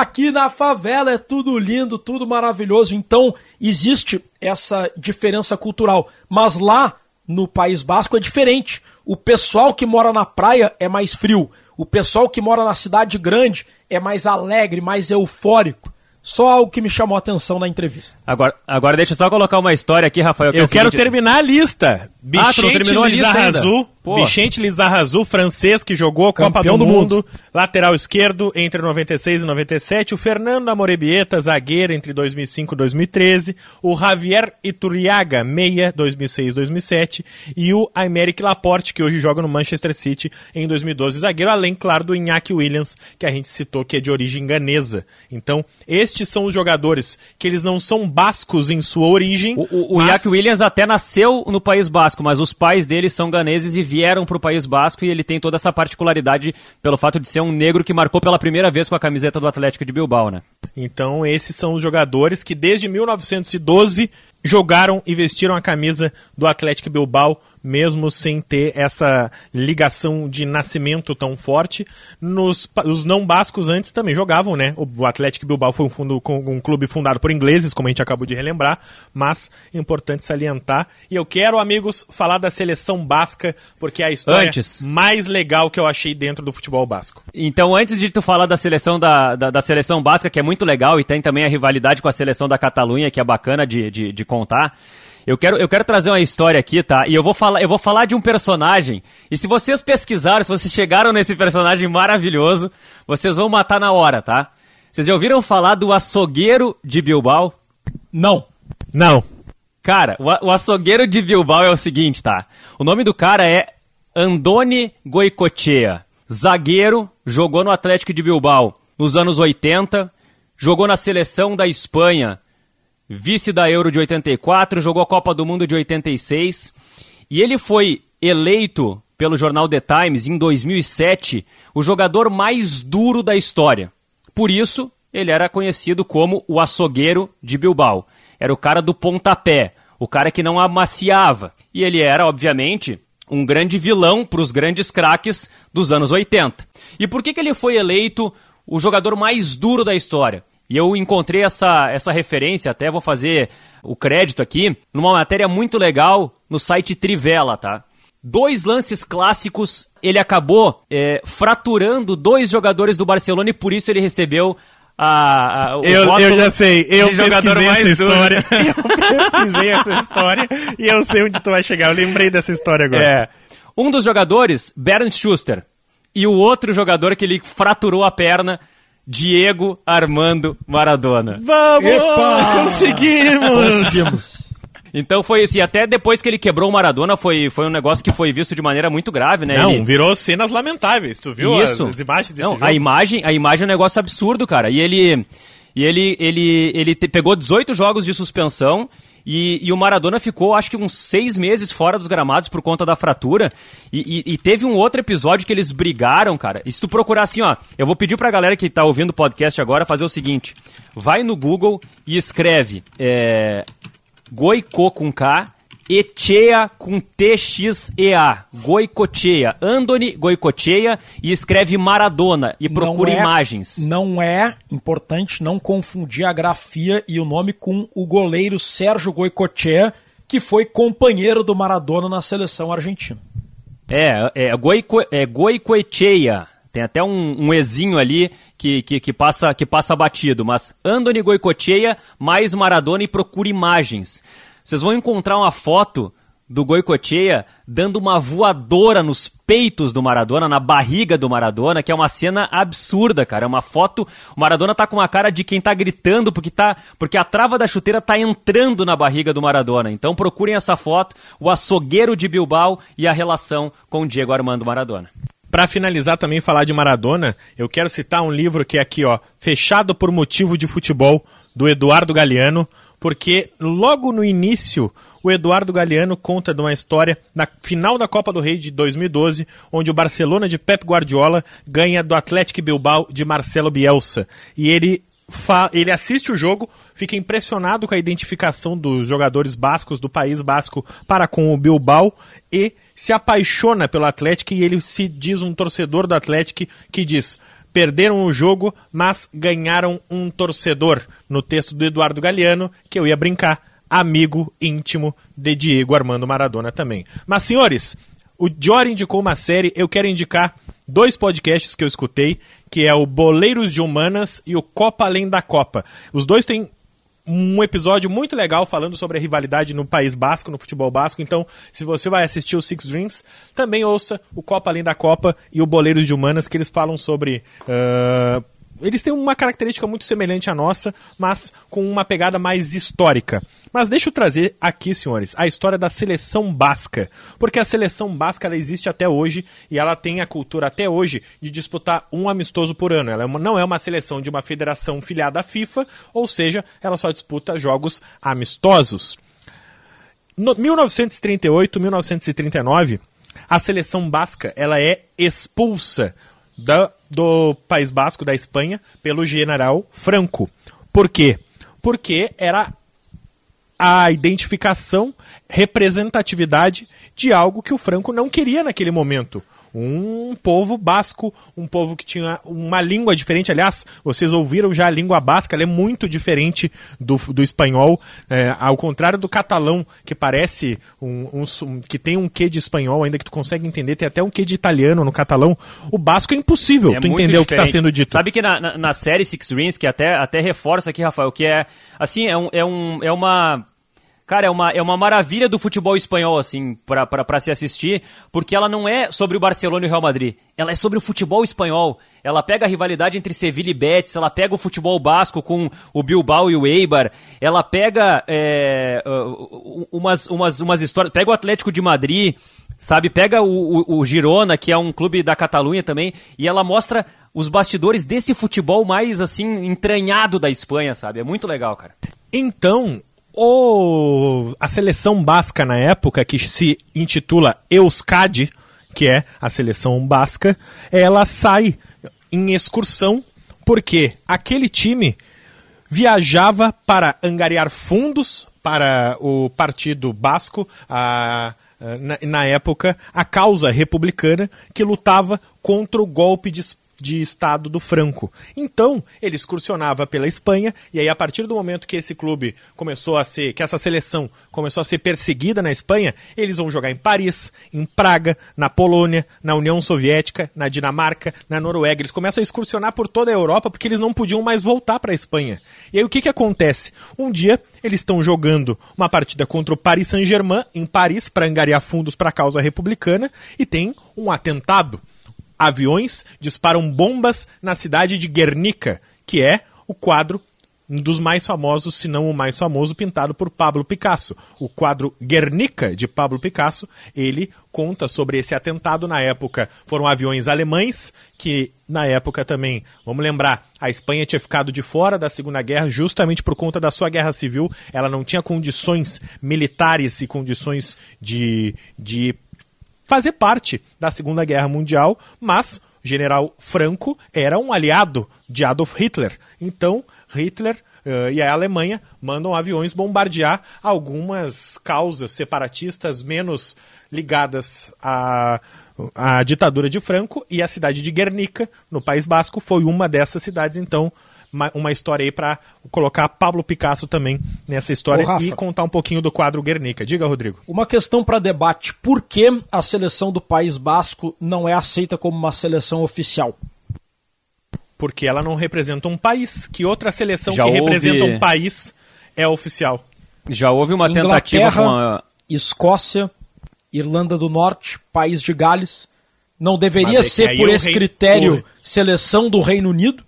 aqui na favela é tudo lindo, tudo maravilhoso. Então existe essa diferença cultural. Mas lá no País Basco é diferente. O pessoal que mora na praia é mais frio. O pessoal que mora na cidade grande é mais alegre, mais eufórico. Só algo que me chamou a atenção na entrevista. Agora, agora deixa eu só colocar uma história aqui, Rafael. Que eu é quero seguinte... terminar a lista. Bichente ah, terminou a lista ainda. Pô. Vicente Lizarrazu, francês, que jogou Campeão Copa do, do mundo, mundo, lateral esquerdo entre 96 e 97. O Fernando Amorebieta, zagueiro entre 2005 e 2013. O Javier Iturriaga, meia, 2006 e 2007. E o Aymeric Laporte, que hoje joga no Manchester City em 2012, zagueiro, além, claro, do Iñaki Williams, que a gente citou que é de origem ganesa. Então, estes são os jogadores que eles não são bascos em sua origem. O, o, mas... o Iñaki Williams até nasceu no País Basco, mas os pais dele são ganeses e vieram para o País Basco e ele tem toda essa particularidade pelo fato de ser um negro que marcou pela primeira vez com a camiseta do Atlético de Bilbao, né? Então esses são os jogadores que desde 1912 jogaram e vestiram a camisa do Atlético Bilbao mesmo sem ter essa ligação de nascimento tão forte. Nos, os não bascos antes também jogavam, né? O Atlético Bilbao foi um, fundo, um clube fundado por ingleses, como a gente acabou de relembrar, mas é importante salientar. E eu quero, amigos, falar da seleção basca, porque é a história antes. mais legal que eu achei dentro do futebol basco. Então, antes de tu falar da seleção da, da, da seleção basca, que é muito legal, e tem também a rivalidade com a seleção da Catalunha, que é bacana de, de, de contar. Eu quero, eu quero trazer uma história aqui, tá? E eu vou falar, eu vou falar de um personagem. E se vocês pesquisaram, se vocês chegaram nesse personagem maravilhoso, vocês vão matar na hora, tá? Vocês já ouviram falar do açougueiro de Bilbao? Não. Não. Cara, o, o açougueiro de Bilbao é o seguinte, tá? O nome do cara é Andoni Goicochea. Zagueiro, jogou no Atlético de Bilbao nos anos 80, jogou na seleção da Espanha vice da Euro de 84, jogou a Copa do Mundo de 86 e ele foi eleito pelo jornal The Times em 2007 o jogador mais duro da história. Por isso, ele era conhecido como o açougueiro de Bilbao. Era o cara do pontapé, o cara que não amaciava. E ele era, obviamente, um grande vilão para os grandes craques dos anos 80. E por que, que ele foi eleito o jogador mais duro da história? E eu encontrei essa, essa referência, até vou fazer o crédito aqui, numa matéria muito legal no site Trivela, tá? Dois lances clássicos, ele acabou é, fraturando dois jogadores do Barcelona e por isso ele recebeu a, a, eu, eu já sei, eu pesquisei essa história. (laughs) eu pesquisei essa história e eu sei onde tu vai chegar. Eu lembrei dessa história agora. É. Um dos jogadores, Bernd Schuster, e o outro jogador que ele fraturou a perna Diego Armando Maradona. Vamos! Epa! Conseguimos! Conseguimos! Então foi assim, até depois que ele quebrou o Maradona, foi, foi um negócio que foi visto de maneira muito grave, né? Não, ele... virou cenas lamentáveis. Tu viu Isso. As, as imagens desse Não, jogo? A imagem, a imagem é um negócio absurdo, cara. E ele, e ele, ele, ele te, pegou 18 jogos de suspensão e, e, o Maradona ficou, acho que uns seis meses fora dos gramados por conta da fratura. E, e, e, teve um outro episódio que eles brigaram, cara. E se tu procurar assim, ó, eu vou pedir pra galera que tá ouvindo o podcast agora fazer o seguinte: vai no Google e escreve é, Goico com K Echea com T-X-E-A. Goicochea. Andoni Goicochea e escreve Maradona e procura não é, imagens. Não é importante não confundir a grafia e o nome com o goleiro Sérgio Goicochea, que foi companheiro do Maradona na seleção argentina. É, é, Goico, é Goicoechea. Tem até um, um ezinho ali que, que, que, passa, que passa batido. Mas Andoni Goicochea mais Maradona e procura imagens. Vocês vão encontrar uma foto do Goicoechea dando uma voadora nos peitos do Maradona, na barriga do Maradona, que é uma cena absurda, cara. É uma foto. O Maradona tá com uma cara de quem tá gritando porque, tá, porque a trava da chuteira tá entrando na barriga do Maradona. Então procurem essa foto, o açougueiro de Bilbao e a relação com o Diego Armando Maradona. Para finalizar também falar de Maradona, eu quero citar um livro que é aqui, ó, Fechado por Motivo de Futebol, do Eduardo Galeano, porque logo no início o Eduardo Galeano conta de uma história na final da Copa do Rei de 2012, onde o Barcelona de Pep Guardiola ganha do Atlético Bilbao de Marcelo Bielsa. E ele ele assiste o jogo, fica impressionado com a identificação dos jogadores bascos do país basco para com o Bilbao e se apaixona pelo Atlético e ele se diz um torcedor do Atlético que diz: perderam o jogo, mas ganharam um torcedor. No texto do Eduardo Galeano, que eu ia brincar amigo íntimo de Diego Armando Maradona também. Mas, senhores, o Jory indicou uma série, eu quero indicar dois podcasts que eu escutei, que é o Boleiros de Humanas e o Copa Além da Copa. Os dois têm um episódio muito legal falando sobre a rivalidade no País Basco, no futebol basco. Então, se você vai assistir o Six Dreams, também ouça o Copa Além da Copa e o Boleiros de Humanas, que eles falam sobre uh, eles têm uma característica muito semelhante à nossa, mas com uma pegada mais histórica. Mas deixa eu trazer aqui, senhores, a história da seleção basca. Porque a seleção basca ela existe até hoje e ela tem a cultura até hoje de disputar um amistoso por ano. Ela é não é uma seleção de uma federação filiada à FIFA, ou seja, ela só disputa jogos amistosos. No 1938, 1939, a seleção basca ela é expulsa da, do País Basco, da Espanha, pelo general Franco. Por quê? Porque era a identificação, representatividade de algo que o Franco não queria naquele momento um povo basco, um povo que tinha uma língua diferente. Aliás, vocês ouviram já a língua basca, ela é muito diferente do, do espanhol, é, ao contrário do catalão, que parece um, um, que tem um quê de espanhol, ainda que tu consegue entender, tem até um quê de italiano no catalão. O basco é impossível é tu entender o que está sendo dito. Sabe que na, na, na, série Six Rings, que até, até reforça aqui, Rafael, que é assim, é, um, é, um, é uma Cara, é uma, é uma maravilha do futebol espanhol, assim, para se assistir, porque ela não é sobre o Barcelona e o Real Madrid. Ela é sobre o futebol espanhol. Ela pega a rivalidade entre Sevilla e Betis, ela pega o futebol basco com o Bilbao e o Eibar, ela pega é, umas, umas, umas histórias. Pega o Atlético de Madrid, sabe? Pega o, o, o Girona, que é um clube da Catalunha também, e ela mostra os bastidores desse futebol mais, assim, entranhado da Espanha, sabe? É muito legal, cara. Então, o, a seleção basca na época, que se intitula Euskadi, que é a seleção basca, ela sai em excursão porque aquele time viajava para angariar fundos para o Partido Basco, a, na, na, época, a causa republicana que lutava contra o golpe de de Estado do Franco. Então, ele excursionava pela Espanha, e aí a partir do momento que esse clube começou a ser, que essa seleção começou a ser perseguida na Espanha, eles vão jogar em Paris, em Praga, na Polônia, na União Soviética, na Dinamarca, na Noruega. Eles começam a excursionar por toda a Europa porque eles não podiam mais voltar para a Espanha. E aí o que, que acontece? Um dia eles estão jogando uma partida contra o Paris Saint-Germain em Paris para angariar fundos para a causa republicana e tem um atentado aviões disparam bombas na cidade de Guernica, que é o quadro um dos mais famosos, se não o mais famoso, pintado por Pablo Picasso. O quadro Guernica, de Pablo Picasso, ele conta sobre esse atentado. Na época, foram aviões alemães, que na época também, vamos lembrar, a Espanha tinha ficado de fora da Segunda Guerra justamente por conta da sua guerra civil. Ela não tinha condições militares e condições de, de fazer parte da Segunda Guerra Mundial, mas general Franco era um aliado de Adolf Hitler. Então, Hitler uh, e a Alemanha mandam aviões bombardear algumas causas separatistas menos ligadas à, à ditadura de Franco e a cidade de Guernica, no País Basco, foi uma dessas cidades. Então, uma história aí para colocar Pablo Picasso também nessa história Ô, e contar um pouquinho do quadro Guernica. Diga, Rodrigo. Uma questão para debate: por que a seleção do País Basco não é aceita como uma seleção oficial? Porque ela não representa um país. Que outra seleção Já que houve... representa um país é oficial? Já houve uma Inglaterra, tentativa com a... Escócia, Irlanda do Norte, País de Gales. Não deveria é ser por esse rei... critério o... seleção do Reino Unido?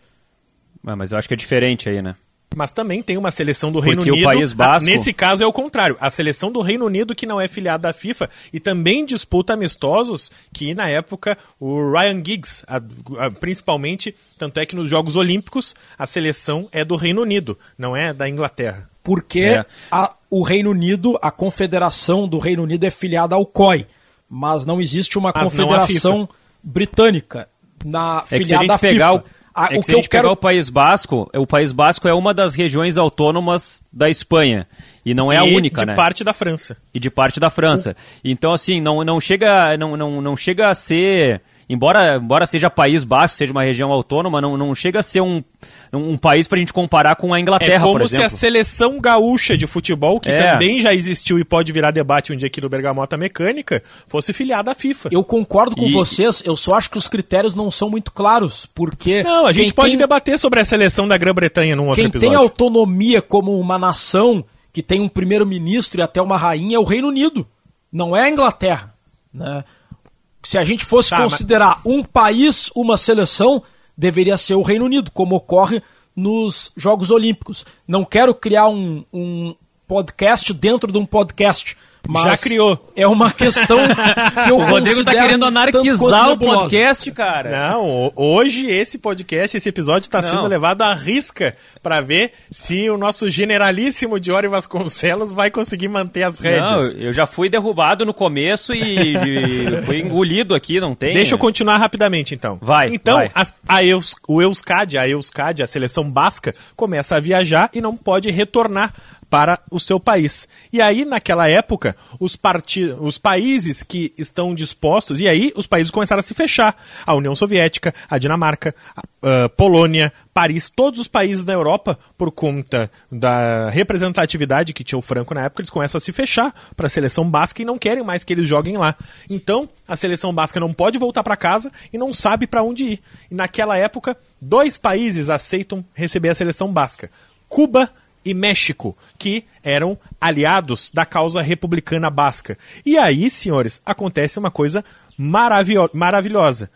Mas eu acho que é diferente aí, né? Mas também tem uma seleção do Reino Porque Unido. O País Basco... Nesse caso é o contrário. A seleção do Reino Unido, que não é filiada à FIFA e também disputa amistosos, que na época o Ryan Giggs, a, a, principalmente, tanto é que nos Jogos Olímpicos a seleção é do Reino Unido, não é da Inglaterra. Porque é. a, o Reino Unido, a confederação do Reino Unido é filiada ao COI, mas não existe uma mas confederação britânica na é filiada à FIFA. O a, é que se a gente quero... pegar o País Basco, o País Basco é uma das regiões autônomas da Espanha. E não é e a única, de né? De parte da França. E de parte da França. Então, assim, não, não, chega, não, não, não chega a ser embora, embora seja País Basco, seja uma região autônoma, não, não chega a ser um, um país para a gente comparar com a Inglaterra, é como se a seleção gaúcha de futebol, que é. também já existiu e pode virar debate um dia aqui no Bergamota Mecânica, fosse filiada à FIFA. Eu concordo com e... vocês, eu só acho que os critérios não são muito claros, porque... Não, a gente pode tem... debater sobre a seleção da Grã-Bretanha num outro quem episódio. Quem tem autonomia como uma nação que tem um primeiro-ministro e até uma rainha é o Reino Unido, não é a Inglaterra, né? Se a gente fosse tá, considerar mas... um país, uma seleção, deveria ser o Reino Unido, como ocorre nos Jogos Olímpicos. Não quero criar um, um podcast dentro de um podcast. Mas Já criou. É uma questão que eu (laughs) O Rodrigo tá querendo anarquizar o podcast, cara. Não, hoje esse podcast, esse episódio tá Não. sendo levado à risca para ver se o nosso generalíssimo Diori Vasconcelos vai conseguir manter as rédeas. Não, eu já fui derrubado no começo e, e (laughs) fui engolido aqui, não tem. Deixa eu continuar rapidamente então. Vai. Então, vai. A, a Eus, o Euskadi, a Euskadi, a seleção basca, começa a viajar e não pode retornar para o seu país. E aí, naquela época, os, part... os países que estão dispostos, e aí os países começaram a se fechar. A União Soviética, a Dinamarca, a uh, Polônia, Paris, todos os países da Europa, por conta da representatividade que tinha o Franco na época, eles começam a se fechar para a seleção basca e não querem mais que eles joguem lá. Então, a seleção basca não pode voltar para casa e não sabe para onde ir. E naquela época, dois países aceitam receber a seleção basca: Cuba e México, que eram aliados da causa republicana basca. E aí, senhores, acontece uma coisa maravilhosa.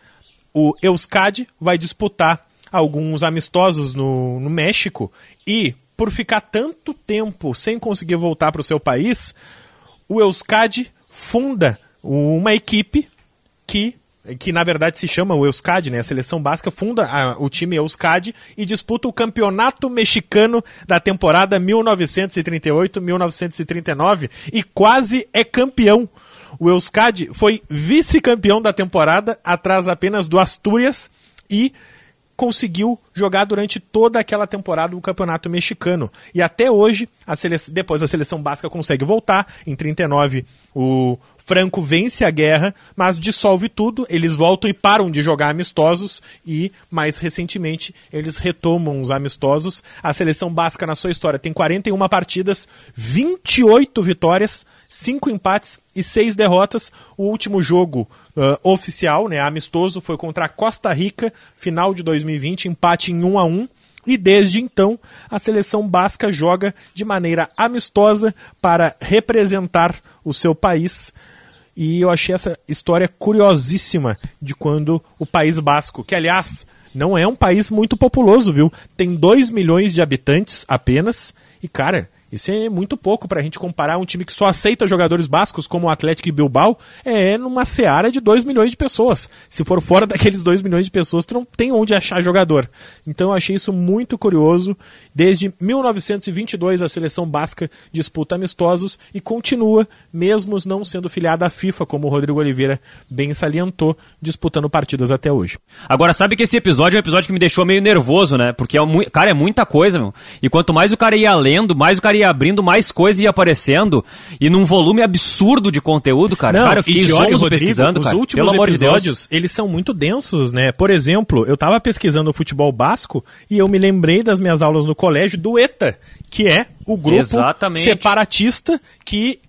O Euskadi vai disputar alguns amistosos no, no México e, por ficar tanto tempo sem conseguir voltar para o seu país, o Euskadi funda uma equipe que que na verdade se chama o Euskadi, né? A seleção básica funda a, o time Euskadi e disputa o campeonato mexicano da temporada 1938-1939 e quase é campeão. O Euskadi foi vice-campeão da temporada, atrás apenas do Astúrias e conseguiu jogar durante toda aquela temporada o campeonato mexicano. E até hoje, a depois a seleção básica consegue voltar. Em 39, o Franco vence a guerra, mas dissolve tudo, eles voltam e param de jogar amistosos e, mais recentemente, eles retomam os amistosos. A seleção basca, na sua história, tem 41 partidas, 28 vitórias, 5 empates e 6 derrotas. O último jogo uh, oficial, né, amistoso, foi contra a Costa Rica, final de 2020, empate em 1 a 1 e desde então a seleção basca joga de maneira amistosa para representar o seu país e eu achei essa história curiosíssima de quando o País Basco, que aliás não é um país muito populoso, viu? Tem 2 milhões de habitantes apenas. E cara, isso é muito pouco para a gente comparar um time que só aceita jogadores bascos como o Atlético e Bilbao, é numa seara de 2 milhões de pessoas. Se for fora (laughs) daqueles 2 milhões de pessoas, tu não tem onde achar jogador. Então eu achei isso muito curioso. Desde 1922 a seleção basca disputa amistosos e continua, mesmo não sendo filiada à FIFA, como o Rodrigo Oliveira bem salientou, disputando partidas até hoje. Agora, sabe que esse episódio é um episódio que me deixou meio nervoso, né? Porque, é, cara, é muita coisa, meu. E quanto mais o cara ia lendo, mais o cara ia abrindo, mais coisa ia aparecendo. E num volume absurdo de conteúdo, cara. Não, cara, eu fiquei zonzo Rodrigo, pesquisando, cara. Os últimos Pelo episódios, de eles são muito densos, né? Por exemplo, eu tava pesquisando o futebol basco e eu me lembrei das minhas aulas no colégio do ETA, que é o grupo Exatamente. separatista que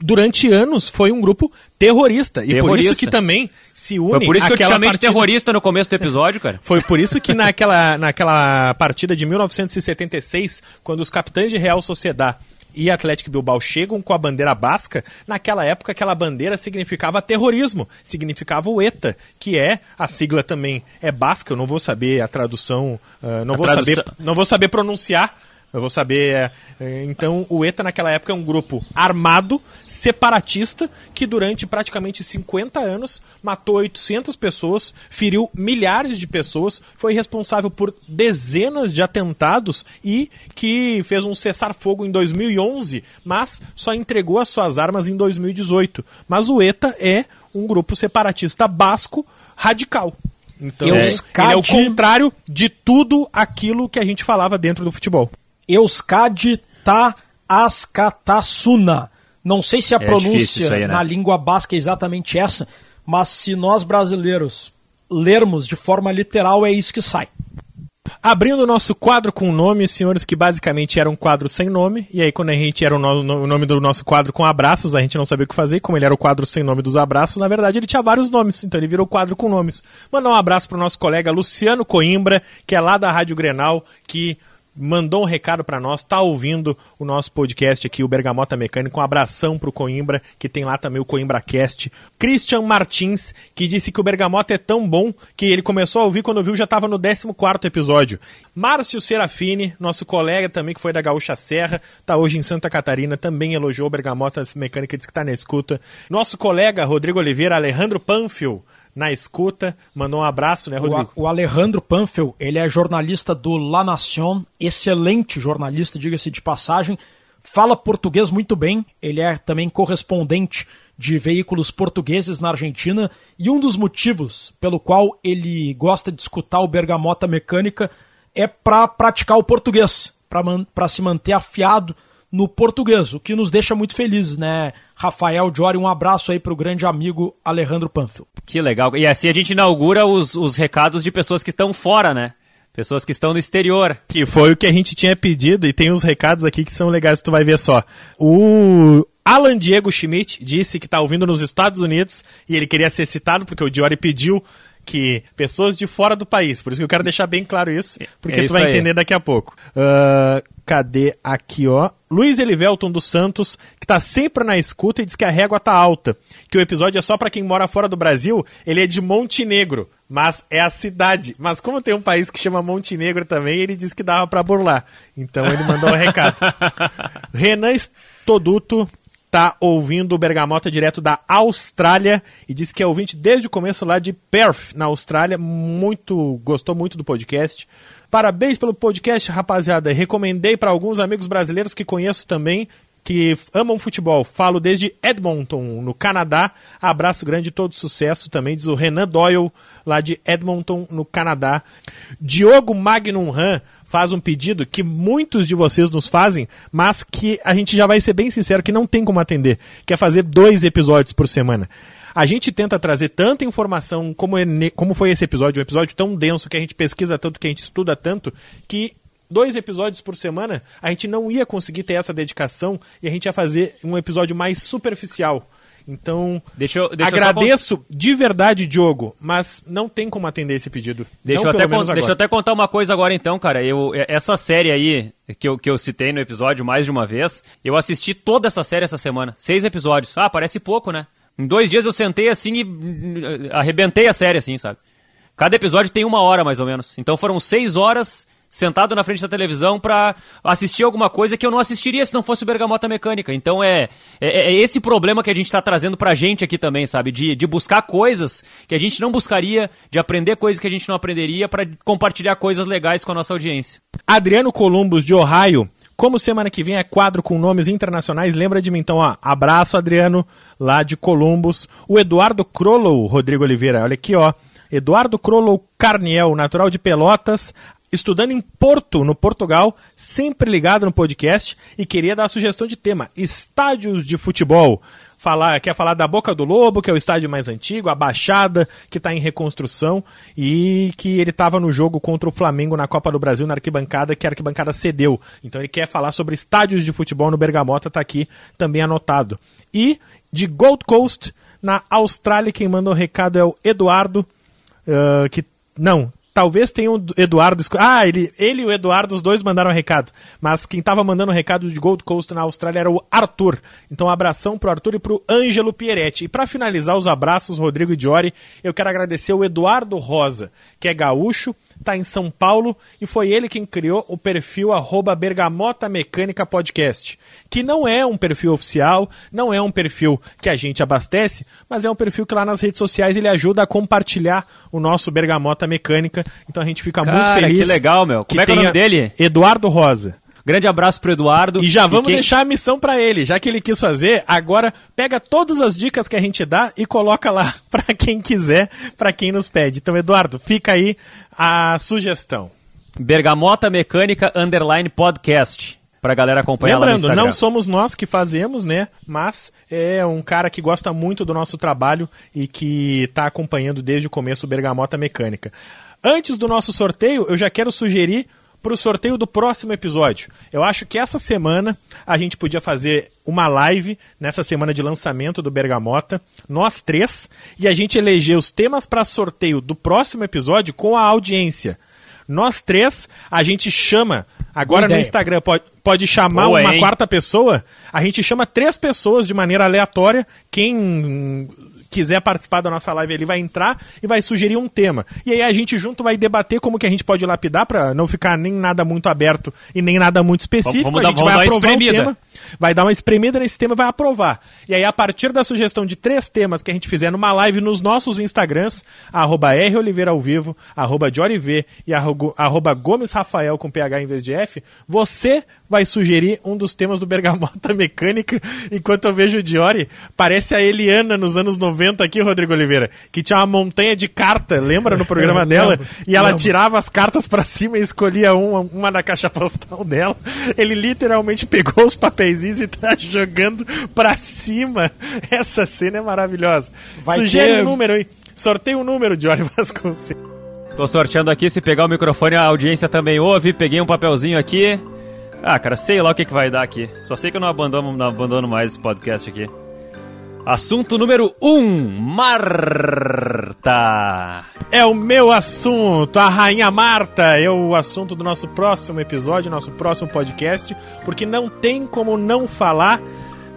durante anos foi um grupo terrorista. E terrorista. por isso que também se une. Foi por isso que eu te chamei partida... de terrorista no começo do episódio, cara. foi por isso que (laughs) naquela, naquela partida de 1976, quando os capitães de Real Sociedade e Atlético Bilbao chegam com a bandeira basca, naquela época aquela bandeira significava terrorismo, significava o ETA, que é a sigla também é basca, eu não vou saber a tradução, uh, não, a vou tradução... Saber, não vou saber pronunciar, eu vou saber. É, é, então, o ETA naquela época é um grupo armado, separatista, que durante praticamente 50 anos matou 800 pessoas, feriu milhares de pessoas, foi responsável por dezenas de atentados e que fez um cessar-fogo em 2011, mas só entregou as suas armas em 2018. Mas o ETA é um grupo separatista basco radical. Então, é, ele é o contrário de tudo aquilo que a gente falava dentro do futebol. Euskadi ta askatasuna. Não sei se a é pronúncia aí, né? na língua basca é exatamente essa, mas se nós brasileiros lermos de forma literal, é isso que sai. Abrindo o nosso quadro com nome, senhores, que basicamente era um quadro sem nome, e aí quando a gente era o, no, o, nome do nosso quadro com abraços, a gente não sabia o que fazer, como ele era o quadro sem nome dos abraços, na verdade ele tinha vários nomes, então ele virou quadro com nomes. Mandar um abraço pro nosso colega Luciano Coimbra, que é lá da Rádio Grenal, que mandou um recado para nós, tá ouvindo o nosso podcast aqui, o Bergamota Mecânico. Um abração pro Coimbra, que tem lá também o Coimbra Cast. Christian Martins, que disse que o Bergamota é tão bom que ele começou a ouvir quando viu já estava no 14 episódio. Márcio Serafini, nosso colega também que foi da Gaúcha Serra, tá hoje em Santa Catarina, também elogiou o Bergamota Mecânica, disse que tá na escuta. Nosso colega Rodrigo Oliveira, Alejandro Panfil, na escuta. Mandou um abraço, né, Rodrigo? O, o Alejandro Panfel, ele é jornalista do La Nación, excelente jornalista, diga-se de passagem. Fala português muito bem, ele é também correspondente de veículos portugueses na Argentina e um dos motivos pelo qual ele gosta de escutar o Bergamota Mecânica é para praticar o português, para se manter afiado no português, o que nos deixa muito felizes, né? Rafael Diori, um abraço aí para o grande amigo Alejandro Panfil. Que legal. E assim a gente inaugura os, os recados de pessoas que estão fora, né? Pessoas que estão no exterior. Que foi o que a gente tinha pedido e tem uns recados aqui que são legais, tu vai ver só. O Alan Diego Schmidt disse que está ouvindo nos Estados Unidos e ele queria ser citado porque o Diori pediu que pessoas de fora do país, por isso que eu quero deixar bem claro isso, porque é isso tu vai aí. entender daqui a pouco. Uh, cadê aqui, ó? Luiz Elivelton dos Santos, que tá sempre na escuta e diz que a régua tá alta. Que o episódio é só para quem mora fora do Brasil, ele é de Montenegro, mas é a cidade. Mas como tem um país que chama Montenegro também, ele disse que dava para burlar. Então ele mandou um recado. (laughs) Renan Stoduto tá ouvindo o Bergamota direto da Austrália e disse que é ouvinte desde o começo lá de Perth, na Austrália. Muito gostou muito do podcast. Parabéns pelo podcast, rapaziada. Recomendei para alguns amigos brasileiros que conheço também que amam futebol. Falo desde Edmonton, no Canadá. Abraço grande, todo sucesso também, diz o Renan Doyle, lá de Edmonton, no Canadá. Diogo Magnum Han faz um pedido que muitos de vocês nos fazem, mas que a gente já vai ser bem sincero que não tem como atender, que é fazer dois episódios por semana. A gente tenta trazer tanta informação como, é, como foi esse episódio, um episódio tão denso que a gente pesquisa tanto, que a gente estuda tanto, que dois episódios por semana a gente não ia conseguir ter essa dedicação e a gente ia fazer um episódio mais superficial. Então, deixa eu, deixa agradeço eu de verdade, Diogo, mas não tem como atender esse pedido. Deixa, eu até, deixa eu até contar uma coisa agora então, cara. Eu, essa série aí que eu, que eu citei no episódio mais de uma vez, eu assisti toda essa série essa semana. Seis episódios. Ah, parece pouco, né? Em dois dias eu sentei assim e arrebentei a série, assim, sabe? Cada episódio tem uma hora, mais ou menos. Então foram seis horas sentado na frente da televisão para assistir alguma coisa que eu não assistiria se não fosse o Bergamota Mecânica. Então é, é, é esse problema que a gente está trazendo para a gente aqui também, sabe? De, de buscar coisas que a gente não buscaria, de aprender coisas que a gente não aprenderia para compartilhar coisas legais com a nossa audiência. Adriano Columbus, de Ohio. Como semana que vem é quadro com nomes internacionais, lembra de mim então, ó. Abraço, Adriano, lá de Columbus. O Eduardo Crollow, Rodrigo Oliveira, olha aqui, ó. Eduardo Crollow Carniel, natural de Pelotas, estudando em Porto, no Portugal, sempre ligado no podcast e queria dar a sugestão de tema: estádios de futebol. Falar, quer falar da Boca do Lobo, que é o estádio mais antigo, a Baixada, que está em reconstrução, e que ele estava no jogo contra o Flamengo na Copa do Brasil, na arquibancada, que a arquibancada cedeu. Então ele quer falar sobre estádios de futebol no Bergamota, está aqui também anotado. E de Gold Coast, na Austrália, quem mandou o recado é o Eduardo, uh, que. Não, talvez tenha o Eduardo. Ah, ele, ele e o Eduardo, os dois mandaram um recado. Mas quem tava mandando o um recado de Gold Coast na Austrália era o Arthur. Então, um abração pro Arthur e pro Ângelo Pieretti. E para finalizar os abraços, Rodrigo e Diori, eu quero agradecer o Eduardo Rosa, que é gaúcho está em São Paulo e foi ele quem criou o perfil arroba Bergamota Mecânica Podcast, que não é um perfil oficial, não é um perfil que a gente abastece, mas é um perfil que lá nas redes sociais ele ajuda a compartilhar o nosso Bergamota Mecânica. Então a gente fica Cara, muito feliz. Que legal, meu. Como é que é o nome dele? Eduardo Rosa. Grande abraço pro Eduardo. E já vamos e quem... deixar a missão para ele, já que ele quis fazer, agora pega todas as dicas que a gente dá e coloca lá (laughs) para quem quiser, para quem nos pede. Então, Eduardo, fica aí a sugestão. Bergamota Mecânica Underline Podcast. Pra galera acompanhar Lembrando, lá no não somos nós que fazemos, né? Mas é um cara que gosta muito do nosso trabalho e que está acompanhando desde o começo o Bergamota Mecânica. Antes do nosso sorteio, eu já quero sugerir para o sorteio do próximo episódio. Eu acho que essa semana a gente podia fazer uma live nessa semana de lançamento do Bergamota, nós três, e a gente eleger os temas para sorteio do próximo episódio com a audiência. Nós três, a gente chama, agora no Instagram, pode, pode chamar Boa, uma hein? quarta pessoa, a gente chama três pessoas de maneira aleatória, quem quiser participar da nossa live, ele vai entrar e vai sugerir um tema. E aí a gente junto vai debater como que a gente pode lapidar para não ficar nem nada muito aberto e nem nada muito específico. Vamos, vamos a gente dar, vai aprovar um tema, vai dar uma espremida nesse tema e vai aprovar. E aí a partir da sugestão de três temas que a gente fizer numa live nos nossos Instagrams, arroba Oliveira ao vivo, arroba V e arroba Gomes Rafael com PH em vez de F, você vai sugerir um dos temas do Bergamota (laughs) Mecânica, enquanto eu vejo o Diori, parece a Eliana nos anos 90 aqui, Rodrigo Oliveira, que tinha uma montanha de carta, lembra no programa (laughs) dela? e ela tirava as cartas para cima e escolhia uma, uma na caixa postal dela. Ele literalmente pegou os e tá (laughs) jogando para cima. Essa cena é maravilhosa. Vai Sugere ter... um número aí. Sorteia um número, Diori (laughs) Vasconcelos. Tô sorteando aqui, se pegar o microfone a audiência também ouve. Peguei um papelzinho aqui. Ah, cara, sei lá o que, que vai dar aqui. Só sei que eu não abandono, não abandono mais esse podcast aqui. Assunto número 1, um, Marta. É o meu assunto, a Rainha Marta. É o assunto do nosso próximo episódio, nosso próximo podcast, porque não tem como não falar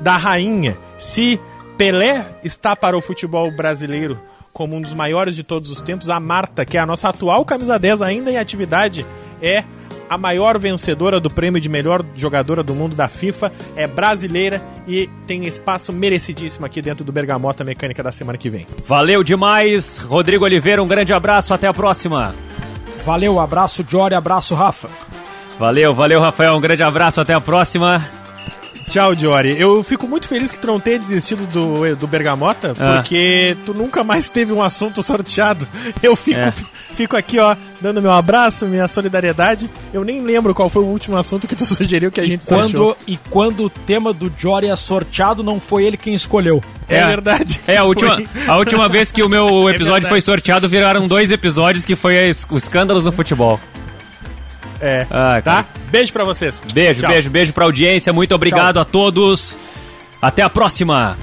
da Rainha. Se Pelé está para o futebol brasileiro como um dos maiores de todos os tempos, a Marta, que é a nossa atual camisa 10 ainda em atividade, é a maior vencedora do prêmio de melhor jogadora do mundo da FIFA, é brasileira e tem espaço merecidíssimo aqui dentro do Bergamota Mecânica da semana que vem. Valeu demais, Rodrigo Oliveira, um grande abraço, até a próxima. Valeu, abraço Jory, abraço Rafa. Valeu, valeu Rafael, um grande abraço, até a próxima. Tchau, Jory. Eu fico muito feliz que tu não tenha desistido do, do Bergamota, ah. porque tu nunca mais teve um assunto sorteado. Eu fico, é. fico aqui, ó, dando meu abraço, minha solidariedade. Eu nem lembro qual foi o último assunto que tu (laughs) sugeriu que a gente quando, sorteou. E quando o tema do Jory é sorteado, não foi ele quem escolheu. É, é verdade. É, a última, a última vez que o meu (laughs) é episódio é foi sorteado, viraram dois episódios que foi os escândalos no futebol. É. Ah, tá? Beijo pra vocês. Beijo, Tchau. beijo, beijo pra audiência. Muito obrigado Tchau. a todos. Até a próxima.